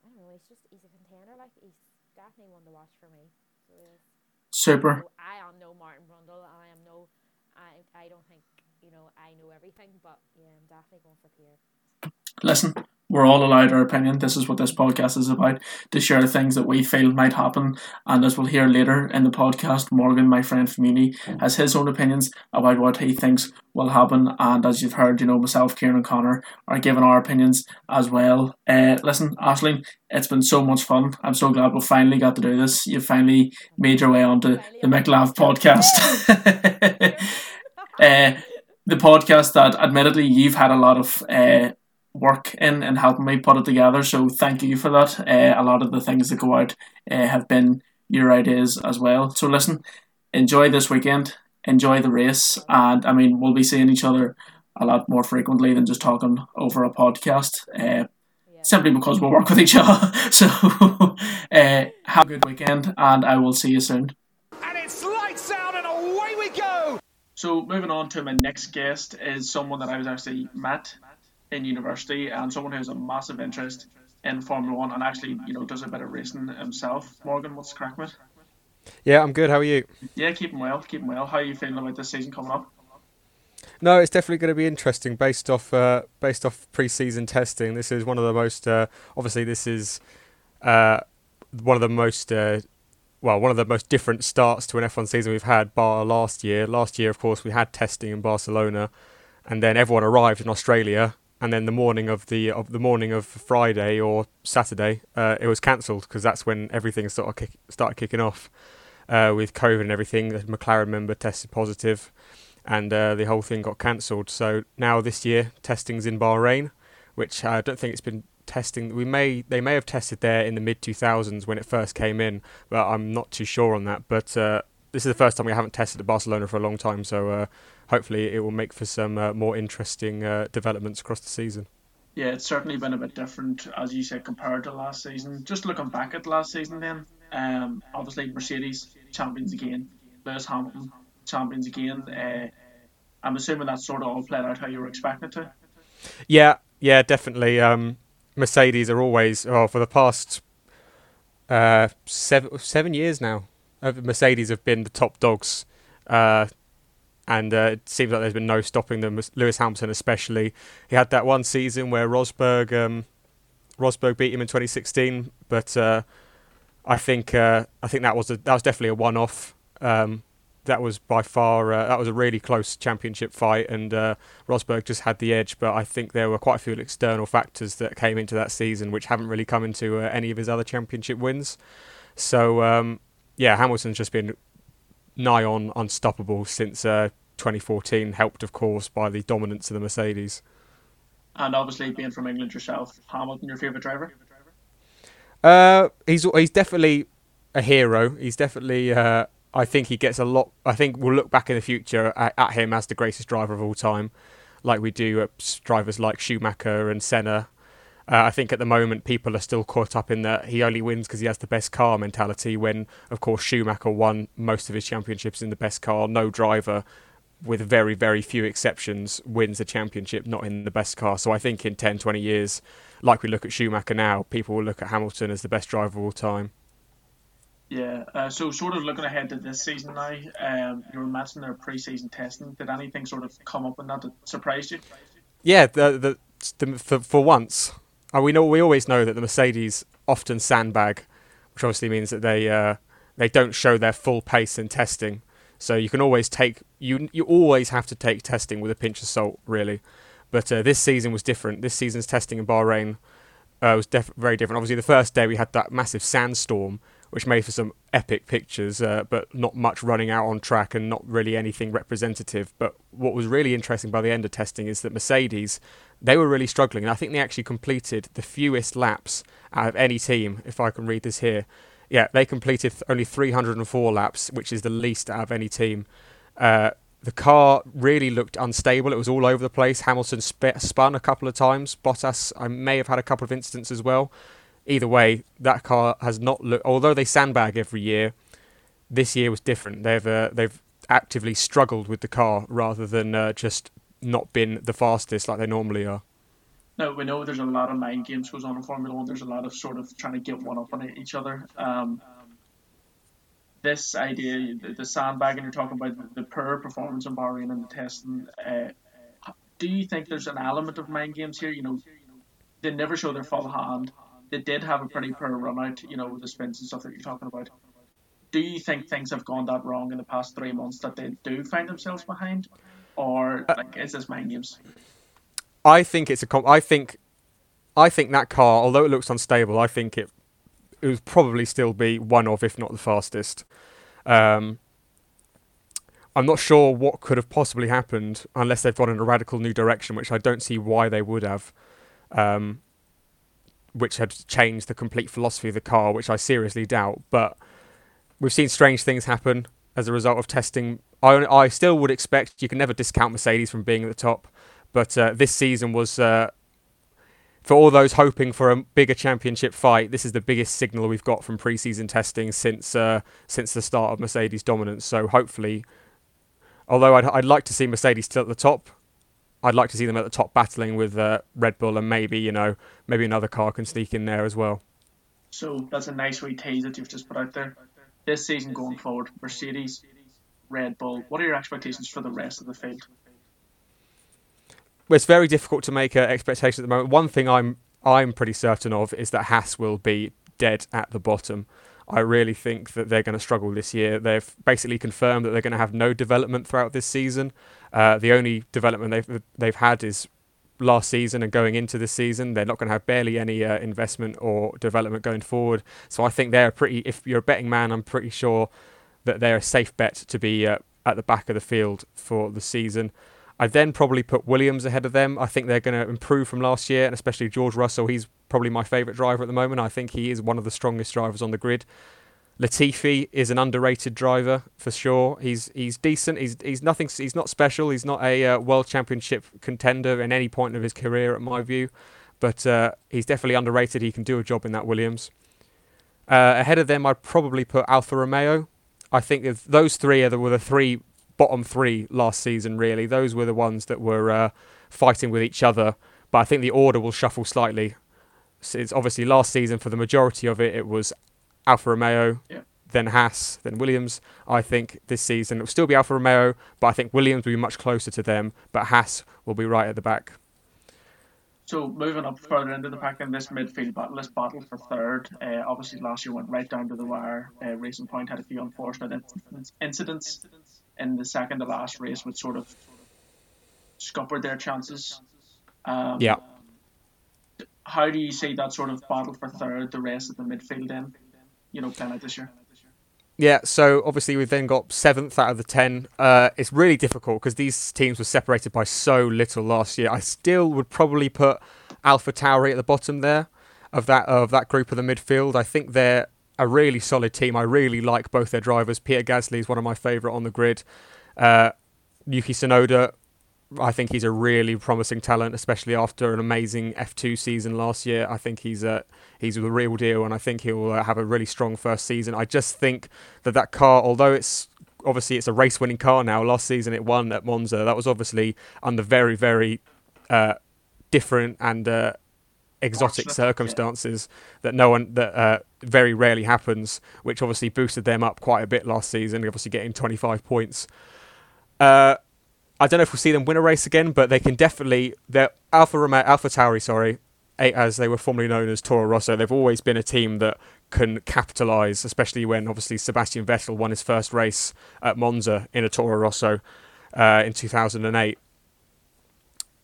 Speaker 5: I don't know, he's just he's a contender. Like he's definitely one to watch for me. So.
Speaker 1: Super.
Speaker 5: I am no Martin Brundle, I am no I I don't think you know I know everything, but yeah, I'm definitely going for Pierre.
Speaker 1: Listen, we're all allowed our opinion. This is what this podcast is about to share things that we feel might happen. And as we'll hear later in the podcast, Morgan, my friend from uni, has his own opinions about what he thinks will happen. And as you've heard, you know, myself, Kieran, and Connor are giving our opinions as well. Uh, listen, Aisling, it's been so much fun. I'm so glad we finally got to do this. You finally made your way onto the McLav podcast. uh, the podcast that admittedly you've had a lot of uh, work in and helping me put it together. So thank you for that. Uh, a lot of the things that go out uh, have been your ideas as well. So listen, enjoy this weekend, enjoy the race, and I mean we'll be seeing each other a lot more frequently than just talking over a podcast. Uh,
Speaker 5: Yeah.
Speaker 1: simply because we'll work with each other. So uh, have a good weekend, and I will see you soon.
Speaker 2: And it's lights out and away we go!
Speaker 1: So moving on to my next guest is someone that I was actually met in university and someone who has a massive interest in Formula One and actually, you know, does a bit of racing himself. Morgan, what's crack, mate?
Speaker 6: Yeah, I'm good. How are you?
Speaker 1: Yeah, keeping well, keeping well. How are you feeling about this season coming up?
Speaker 6: No, it's definitely going to be interesting based off uh, based off pre-season testing. This is one of the most uh, obviously this is uh, one of the most uh, well one of the most different starts to an F1 season we've had bar last year. Last year, of course, we had testing in Barcelona, and then everyone arrived in Australia, and then the morning of the of the morning of Friday or Saturday, uh, it was cancelled because that's when everything sort of kick, started kicking off uh, with COVID and everything. The McLaren member tested positive and uh, the whole thing got cancelled. So now this year, testing's in Bahrain, which I don't think it's been testing. We may they may have tested there in the mid 2000s when it first came in, but I'm not too sure on that. But uh, this is the first time we haven't tested at Barcelona for a long time, so uh, hopefully it will make for some uh, more interesting uh, developments across the season.
Speaker 1: Yeah, it's certainly been a bit different, as you said, compared to last season. Just looking back at last season, then, um, obviously Mercedes champions again, Lewis Hamilton champions again. Uh, I'm assuming that sort of all played out how you were expecting it to.
Speaker 6: Yeah, yeah, definitely. Um, Mercedes are always, oh, for the past uh, seven seven years now, Mercedes have been the top dogs, uh, and uh, it seems like there's been no stopping them. Lewis Hamilton, especially, he had that one season where Rosberg um, Rosberg beat him in 2016, but uh, I think uh, I think that was a, that was definitely a one-off. Um, that was by far uh, that was a really close championship fight, and uh, Rosberg just had the edge. But I think there were quite a few external factors that came into that season, which haven't really come into any of his other championship wins. So um, yeah, Hamilton's just been nigh on unstoppable since uh, 2014, helped of course by the dominance of the Mercedes.
Speaker 1: And obviously, being from England yourself, Hamilton, your favourite driver?
Speaker 6: Uh, he's he's definitely a hero. He's definitely. Uh, I think he gets a lot. I think we'll look back in the future at, at him as the greatest driver of all time, like we do at drivers like Schumacher and Senna. Uh, I think at the moment people are still caught up in that he only wins because he has the best car mentality. When of course Schumacher won most of his championships in the best car. No driver with very, very few exceptions, wins the championship not in the best car. So I think in 10, 20 years, like we look at Schumacher now, people will look at Hamilton as the best driver of all time.
Speaker 1: Yeah, uh, so sort of looking ahead to this season now, um, you were mentioning their pre-season testing. Did anything sort of come up in that that surprised you?
Speaker 6: Yeah, the, the, the for, for once, uh, we know we always know that the Mercedes often sandbag, which obviously means that they uh, they don't show their full pace in testing. So you can always take you you always have to take testing with a pinch of salt, really. But uh, this season was different. This season's testing in Bahrain uh, was def- very different. Obviously, the first day we had that massive sandstorm, which made for some epic pictures, uh, but not much running out on track and not really anything representative. But what was really interesting by the end of testing is that Mercedes, they were really struggling, and I think they actually completed the fewest laps out of any team. If I can read this here, yeah, they completed only 304 laps, which is the least out of any team. Uh, the car really looked unstable. It was all over the place. Hamilton sp- spun a couple of times. Bottas, I may have had a couple of incidents as well. Either way, that car has not looked. Although they sandbag every year, this year was different. They've uh, they've actively struggled with the car rather than uh, just not been the fastest like they normally are.
Speaker 1: Now we know there's a lot of mind games goes on in Formula One. There's a lot of sort of trying to get one up on each other. Um, this idea, the, the sandbagging you're talking about, the, the poor performance in Bahrain and the testing. Uh, do you think there's an element of mind games here? You know, they never show their full hand. They did have a pretty poor run out. You know, with the spins and stuff that you're talking about. Do you think things have gone that wrong in the past three months that they do find themselves behind, or like is this mind games?
Speaker 6: I think it's a. Com- I think, I think that car, although it looks unstable, I think it it would probably still be one of, if not the fastest. Um, I'm not sure what could have possibly happened unless they've gone in a radical new direction, which I don't see why they would have. Um, which had changed the complete philosophy of the car, which I seriously doubt. But we've seen strange things happen as a result of testing. I, I still would expect you can never discount Mercedes from being at the top. But uh, this season was, uh, for all those hoping for a bigger championship fight, this is the biggest signal we've got from preseason testing since uh, since the start of Mercedes dominance. So hopefully, although I'd, I'd like to see Mercedes still at the top, I'd like to see them at the top battling with uh, Red Bull and maybe you know maybe another car can sneak in there as well.
Speaker 1: So that's a nice wee tease that you've just put out there. This season going forward, Mercedes, Red Bull. What are your expectations for the rest of the field?
Speaker 6: Well, it's very difficult to make an expectation at the moment. One thing I'm I'm pretty certain of is that Haas will be dead at the bottom. I really think that they're going to struggle this year. They've basically confirmed that they're going to have no development throughout this season. Uh, the only development they've they've had is last season and going into this season. They're not going to have barely any uh, investment or development going forward. So I think they're pretty. If you're a betting man, I'm pretty sure that they're a safe bet to be uh, at the back of the field for the season. I then probably put Williams ahead of them. I think they're going to improve from last year, and especially George Russell. He's probably my favourite driver at the moment. I think he is one of the strongest drivers on the grid. Latifi is an underrated driver for sure. He's he's decent. He's he's nothing. He's not special. He's not a uh, world championship contender in any point of his career, at my view. But uh, he's definitely underrated. He can do a job in that Williams. Uh, ahead of them, I'd probably put Alfa Romeo. I think if those three are the, were the three bottom three last season. Really, those were the ones that were uh, fighting with each other. But I think the order will shuffle slightly. It's obviously last season for the majority of it. It was Alfa Romeo,
Speaker 1: Yeah.
Speaker 6: then Haas, then Williams. I think this season it will still be Alfa Romeo, but I think Williams will be much closer to them. But Haas will be right at the back.
Speaker 1: So moving up further into the pack in this midfield battle, this battle for third. Uh, obviously, last year went right down to the wire. Uh, Racing Point had a few unfortunate incidents in the second to last race, which sort of scuppered their chances. Um,
Speaker 6: yeah.
Speaker 1: How do you see that sort of battle for third, the rest of the midfield in, you know, this year?
Speaker 6: Yeah, so obviously we've then got seventh out of the ten. Uh, it's really difficult because these teams were separated by so little last year. I still would probably put Alpha Tauri at the bottom there of that of that group of the midfield. I think they're a really solid team. I really like both their drivers. Peter Gasly is one of my favourite on the grid. Uh, Yuki Tsunoda I think he's a really promising talent, especially after an amazing F2 season last year. I think he's a he's the real deal, and I think he'll uh, have a really strong first season. I just think that that car, although it's obviously it's a race-winning car now, last season it won at Monza. That was obviously under very very uh, different and uh, exotic circumstances that no one that uh, very rarely happens, which obviously boosted them up quite a bit last season. Obviously getting 25 points. Uh, I don't know if we'll see them win a race again, but they can definitely. They're Alpha Romeo, Alpha Tauri, sorry, as they were formerly known as Toro Rosso. They've always been a team that can capitalise, especially when obviously Sebastian Vettel won his first race at Monza in a Toro Rosso uh, in 2008.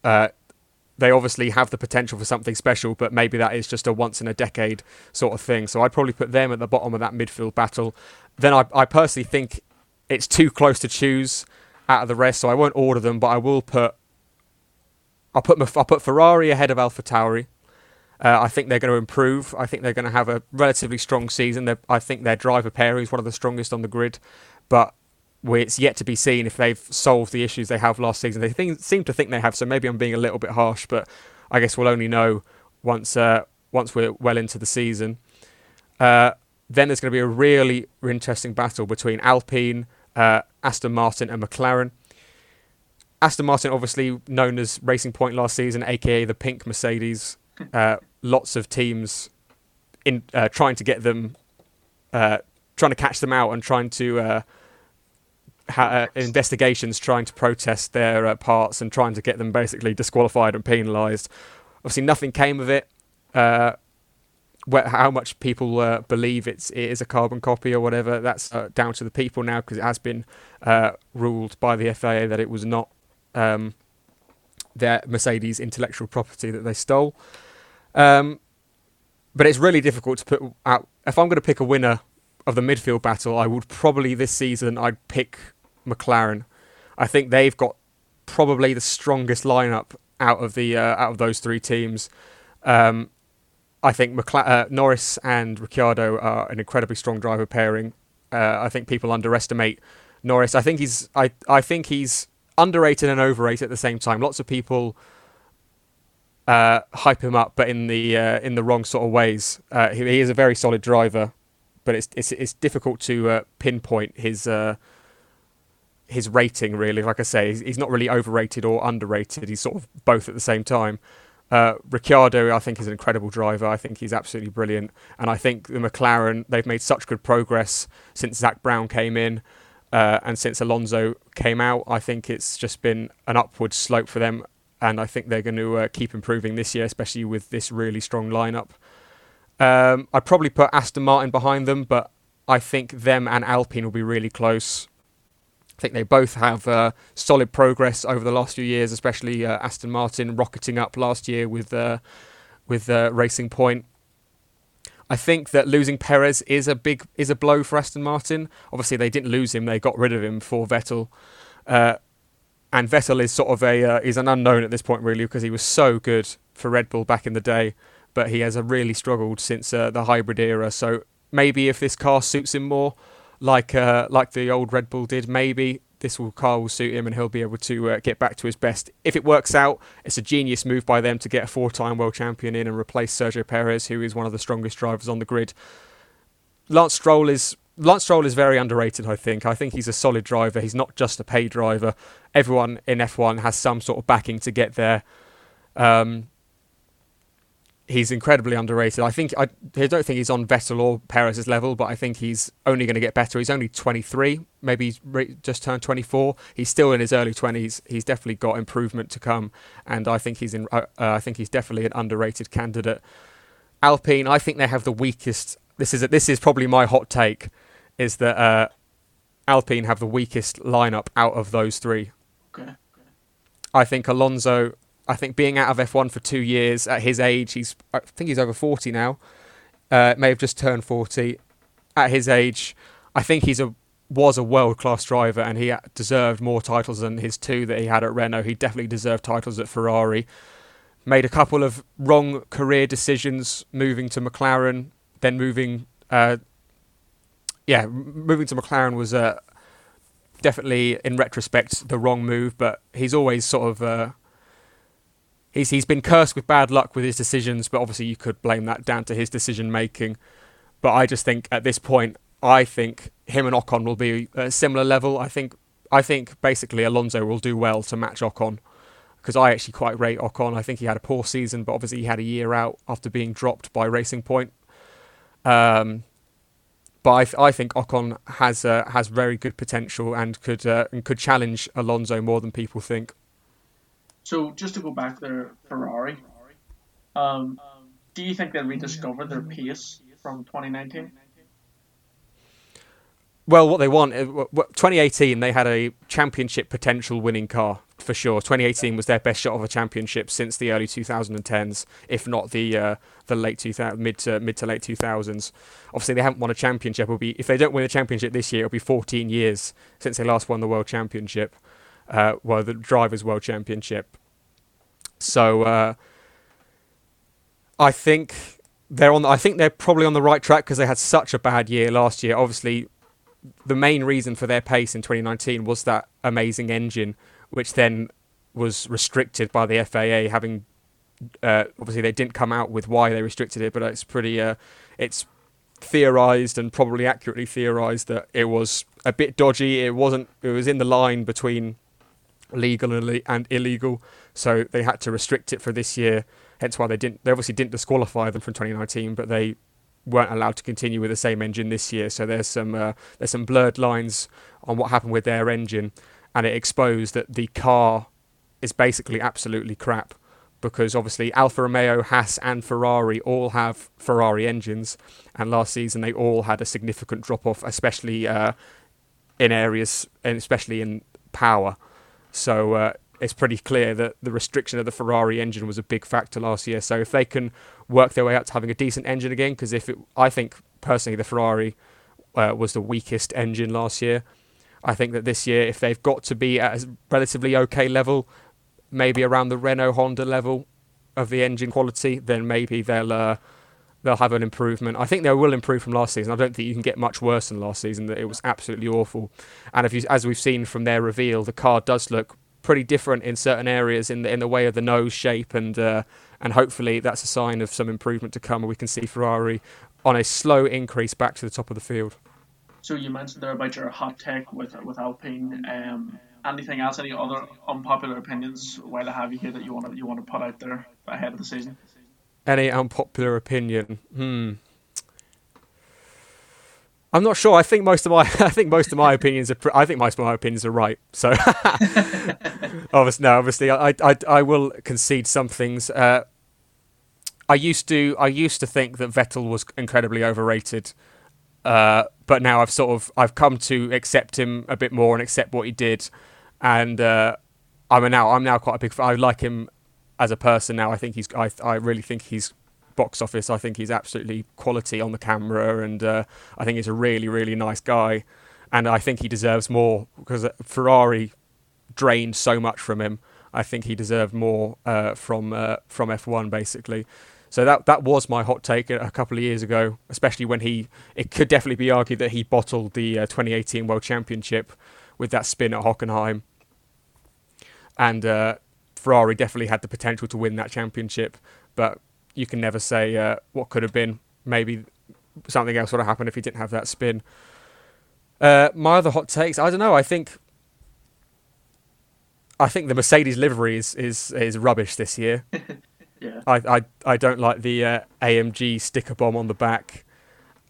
Speaker 6: Uh, they obviously have the potential for something special, but maybe that is just a once in a decade sort of thing. So I'd probably put them at the bottom of that midfield battle. Then I, I personally think it's too close to choose out of the rest, so I won't order them, but I will put. I'll put I'll put Ferrari ahead of Alpha Tauri. Uh, I think they're going to improve. I think they're going to have a relatively strong season. They're, I think their driver pairing is one of the strongest on the grid, but it's yet to be seen if they've solved the issues they have last season. They think, seem to think they have, so maybe I'm being a little bit harsh, but I guess we'll only know once uh, once we're well into the season. Uh, then there's going to be a really interesting battle between Alpine, uh, Aston Martin and McLaren. Aston Martin, obviously known as Racing Point last season, aka the pink Mercedes. Uh, lots of teams in uh, trying to get them, uh, trying to catch them out and trying to uh, ha- uh, investigations, trying to protest their parts and trying to get them basically disqualified and penalised. Obviously, nothing came of it how much people uh, believe it's it is a carbon copy or whatever. That's uh, down to the people now because it has been uh, ruled by the FIA that it was not um, their Mercedes intellectual property that they stole. Um, but it's really difficult to put out. If I'm going to pick a winner of the midfield battle, I would probably this season I'd pick McLaren. I think they've got probably the strongest lineup out of the uh, out of those three teams. Um, I think uh, Norris and Ricciardo are an incredibly strong driver pairing. Uh, I think people underestimate Norris. I think he's I I think he's underrated and overrated at the same time. Lots of people uh, hype him up, but in the uh, in the wrong sort of ways. Uh, he, he, is a very solid driver, but it's it's it's difficult to uh, pinpoint his his rating really. Like I say, he's, he's not really overrated or underrated. He's sort of both at the same time. Uh, Ricciardo, I think, is an incredible driver. I think he's absolutely brilliant. And I think the McLaren, they've made such good progress since Zak Brown came in uh, and since Alonso came out. I think it's just been an upward slope for them. And I think they're going to uh, keep improving this year, especially with this really strong lineup. Um, I'd probably put Aston Martin behind them, but I think them and Alpine will be really close. I think they both have uh, solid progress over the last few years, especially uh, Aston Martin rocketing up last year with uh, with uh, Racing Point. I think that losing Perez is a big is a blow for Aston Martin. Obviously, they didn't lose him; they got rid of him for Vettel. Uh, and Vettel is sort of a uh, is an unknown at this point, really, because he was so good for Red Bull back in the day, but he has really struggled since the hybrid era. So maybe if this car suits him more, like uh, like the old Red Bull did. Maybe this will car will suit him and he'll be able to uh, get back to his best. If it works out, it's a genius move by them to get a four-time world champion in and replace Sergio Perez, who is one of the strongest drivers on the grid. Lance Stroll is Lance Stroll is very underrated. I think. I think he's a solid driver. He's not just a pay driver. Everyone in F1 has some sort of backing to get there. Um, he's incredibly underrated. I think I, I don't think he's on Vettel or Perez's level, but I think he's only going to get better. He's only 23, maybe he's re- just turned 24. He's still in his early 20s. He's definitely got improvement to come, and I think he's in. Uh, uh, I think he's definitely an underrated candidate. Alpine, I think they have the weakest. This is a, this is probably my hot take, is that uh, Alpine have the weakest lineup out of those three.
Speaker 1: Okay.
Speaker 6: I think Alonso. I think being out of F1 for two years at his age, he's I think he's over 40 now. Uh, may have just turned 40. At his age, I think he's a was a world class driver and he deserved more titles than his two that he had at Renault. He definitely deserved titles at Ferrari. Made a couple of wrong career decisions, moving to McLaren, then moving. Uh, yeah, moving to McLaren was uh, definitely, in retrospect, the wrong move. But he's always sort of uh, he's he's been cursed with bad luck with his decisions. But obviously, you could blame that down to his decision making. But I just think at this point, I think him and Ocon will be a similar level. I think I think basically Alonso will do well to match Ocon because I actually quite rate Ocon. I think he had a poor season, but obviously he had a year out after being dropped by Racing Point. Um, but I, th- I think Ocon has uh, has very good potential and could uh, and could challenge Alonso more than people think.
Speaker 1: So just to go back there, Ferrari. Um, do you think they rediscovered their pace from 2019?
Speaker 6: Well, what they want, uh, w- w- 2018, they had a championship potential winning car for sure. 2018 was their best shot of a championship since the early 2010s, if not the uh, the late 2000 mid to mid to late 2000s. Obviously, they haven't won a championship. It'll be if they don't win a championship this year, it'll be 14 years since they last won the world championship, uh, well, the drivers' world championship. So uh, I think they're on. I think they're probably on the right track because they had such a bad year last year. Obviously, the main reason for their pace in 2019 was that amazing engine, which then was restricted by the FIA. Having uh, obviously they didn't come out with why they restricted it, but it's pretty. Uh, it's theorized and probably accurately theorized that it was a bit dodgy. It wasn't. It was in the line between legal and, illegal, so they had to restrict it for this year. Hence why they didn't. They obviously didn't disqualify them from 2019, but they weren't allowed to continue with the same engine this year. So there's some uh, there's some blurred lines on what happened with their engine, and it exposed that the car is basically absolutely crap because obviously Alfa Romeo, Haas, and Ferrari all have Ferrari engines, and last season they all had a significant drop off, especially uh, in areas and especially in power. So uh, it's pretty clear that the restriction of the Ferrari engine was a big factor last year. So if they can work their way up to having a decent engine again, because if it, I think personally the Ferrari uh, was the weakest engine last year. I think that this year, if they've got to be at a relatively okay level, maybe around the Renault Honda level of the engine quality, then maybe they'll uh, they'll have an improvement. I think they will improve from last season. I don't think you can get much worse than last season. That it was absolutely awful. And if you, as we've seen from their reveal, the car does look pretty different in certain areas in the in the way of the nose shape and uh, and hopefully that's a sign of some improvement to come and we can see Ferrari on a slow increase back to the top of the field.
Speaker 1: So you mentioned there about your hot take with with Alpine. Um, anything else? Any other unpopular opinions while I have you here that you want to you want to put out there ahead of the season?
Speaker 6: Any unpopular opinion? Hmm. I'm not sure. I think most of my I think most of my opinions are I think most of my opinions are right. So obviously, no, obviously, I, I I will concede some things. Uh, I used to I used to think that Vettel was incredibly overrated, uh, but now I've sort of I've come to accept him a bit more and accept what he did, and uh, I'm now I'm now quite a big. I like him as a person now. I think he's I I really think he's box office. I think he's absolutely quality on the camera, and uh, I think he's a really, really nice guy. And I think he deserves more because Ferrari drained so much from him. I think he deserved more uh, from uh, from F1 basically. So that that was my hot take a couple of years ago, especially when he. It could definitely be argued that he bottled the uh, 2018 World Championship with that spin at Hockenheim, and uh, Ferrari definitely had the potential to win that championship, but you can never say uh, what could have been. Maybe something else would have happened if he didn't have that spin. Uh, my other hot takes, I don't know. I think I think the Mercedes livery is is, is rubbish this year.
Speaker 1: yeah.
Speaker 6: I, I, I don't like the uh, AMG sticker bomb on the back.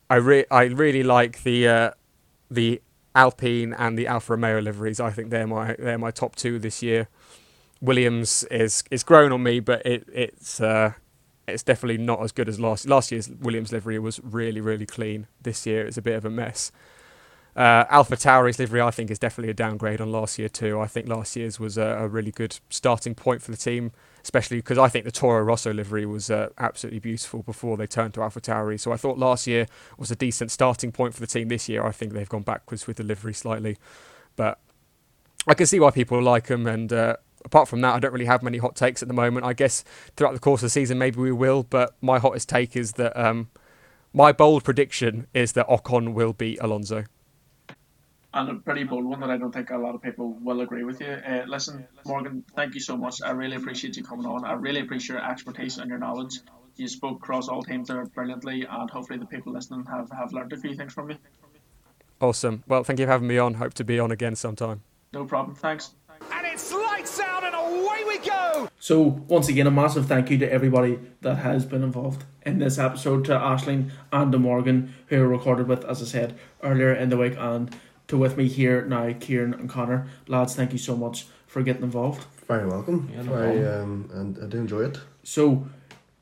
Speaker 6: I re- I really like the uh, the Alpine and the Alfa Romeo liveries. I think they're my they're my top two this year. Williams is is grown on me, but it it's uh, it's definitely not as good as last last year's Williams livery was really really clean. This year it's a bit of a mess. Uh, Alpha Tauri's livery, I think, is definitely a downgrade on last year too. I think last year's was a, a really good starting point for the team, especially because I think the Toro Rosso livery was uh, absolutely beautiful before they turned to Alpha Tauri. So I thought last year was a decent starting point for the team. This year, I think they've gone backwards with the livery slightly, but I can see why people like them. And uh, apart from that, I don't really have many hot takes at the moment. I guess throughout the course of the season, maybe we will. But my hottest take is that um, my bold prediction is that Ocon will beat Alonso
Speaker 1: and a pretty bold one that I don't think a lot of people will agree with you. Uh, listen, Morgan, thank you so much. I really appreciate you coming on. I really appreciate your expertise and your knowledge. You spoke across all teams there brilliantly, and hopefully the people listening have, have learned a few things from you.
Speaker 6: Awesome. Well, thank you for having me on. Hope to be on again sometime.
Speaker 1: No problem. Thanks.
Speaker 2: Go.
Speaker 1: So, once again, a massive thank you to everybody that has been involved in this episode to Aisling and to Morgan, who I recorded with, as I said, earlier in the week, and to with me here now, Kieran and Connor. Lads, thank you so much for getting involved.
Speaker 3: Very welcome.
Speaker 4: Yeah, no
Speaker 3: Very, um, and I do enjoy it.
Speaker 1: So,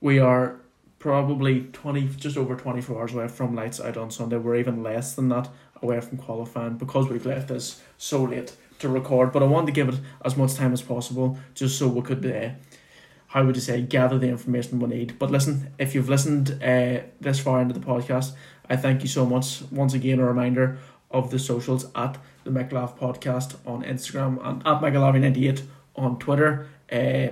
Speaker 1: we are probably 20, just over 24 hours away from lights out on Sunday. We're even less than that away from qualifying because we've left this so late to record. But I wanted to give it as much time as possible just so we could, uh, how would you say, gather the information we need. But listen, if you've listened uh, this far into the podcast, I thank you so much. Once again, a reminder of the socials at the McLaugh Podcast on Instagram and at McLaughlin98 on Twitter. Uh,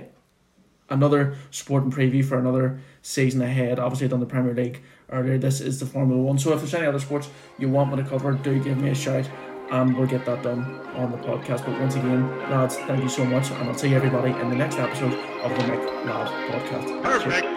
Speaker 1: another sporting preview for another season ahead. Obviously, done the Premier League earlier. This is the Formula One. So if there's any other sports you want me to cover, do give me a shout and we'll get that done on the podcast. But once again, lads, thank you so much, and I'll see everybody in the next episode of the McLaugh Podcast. Cheers.
Speaker 2: Perfect.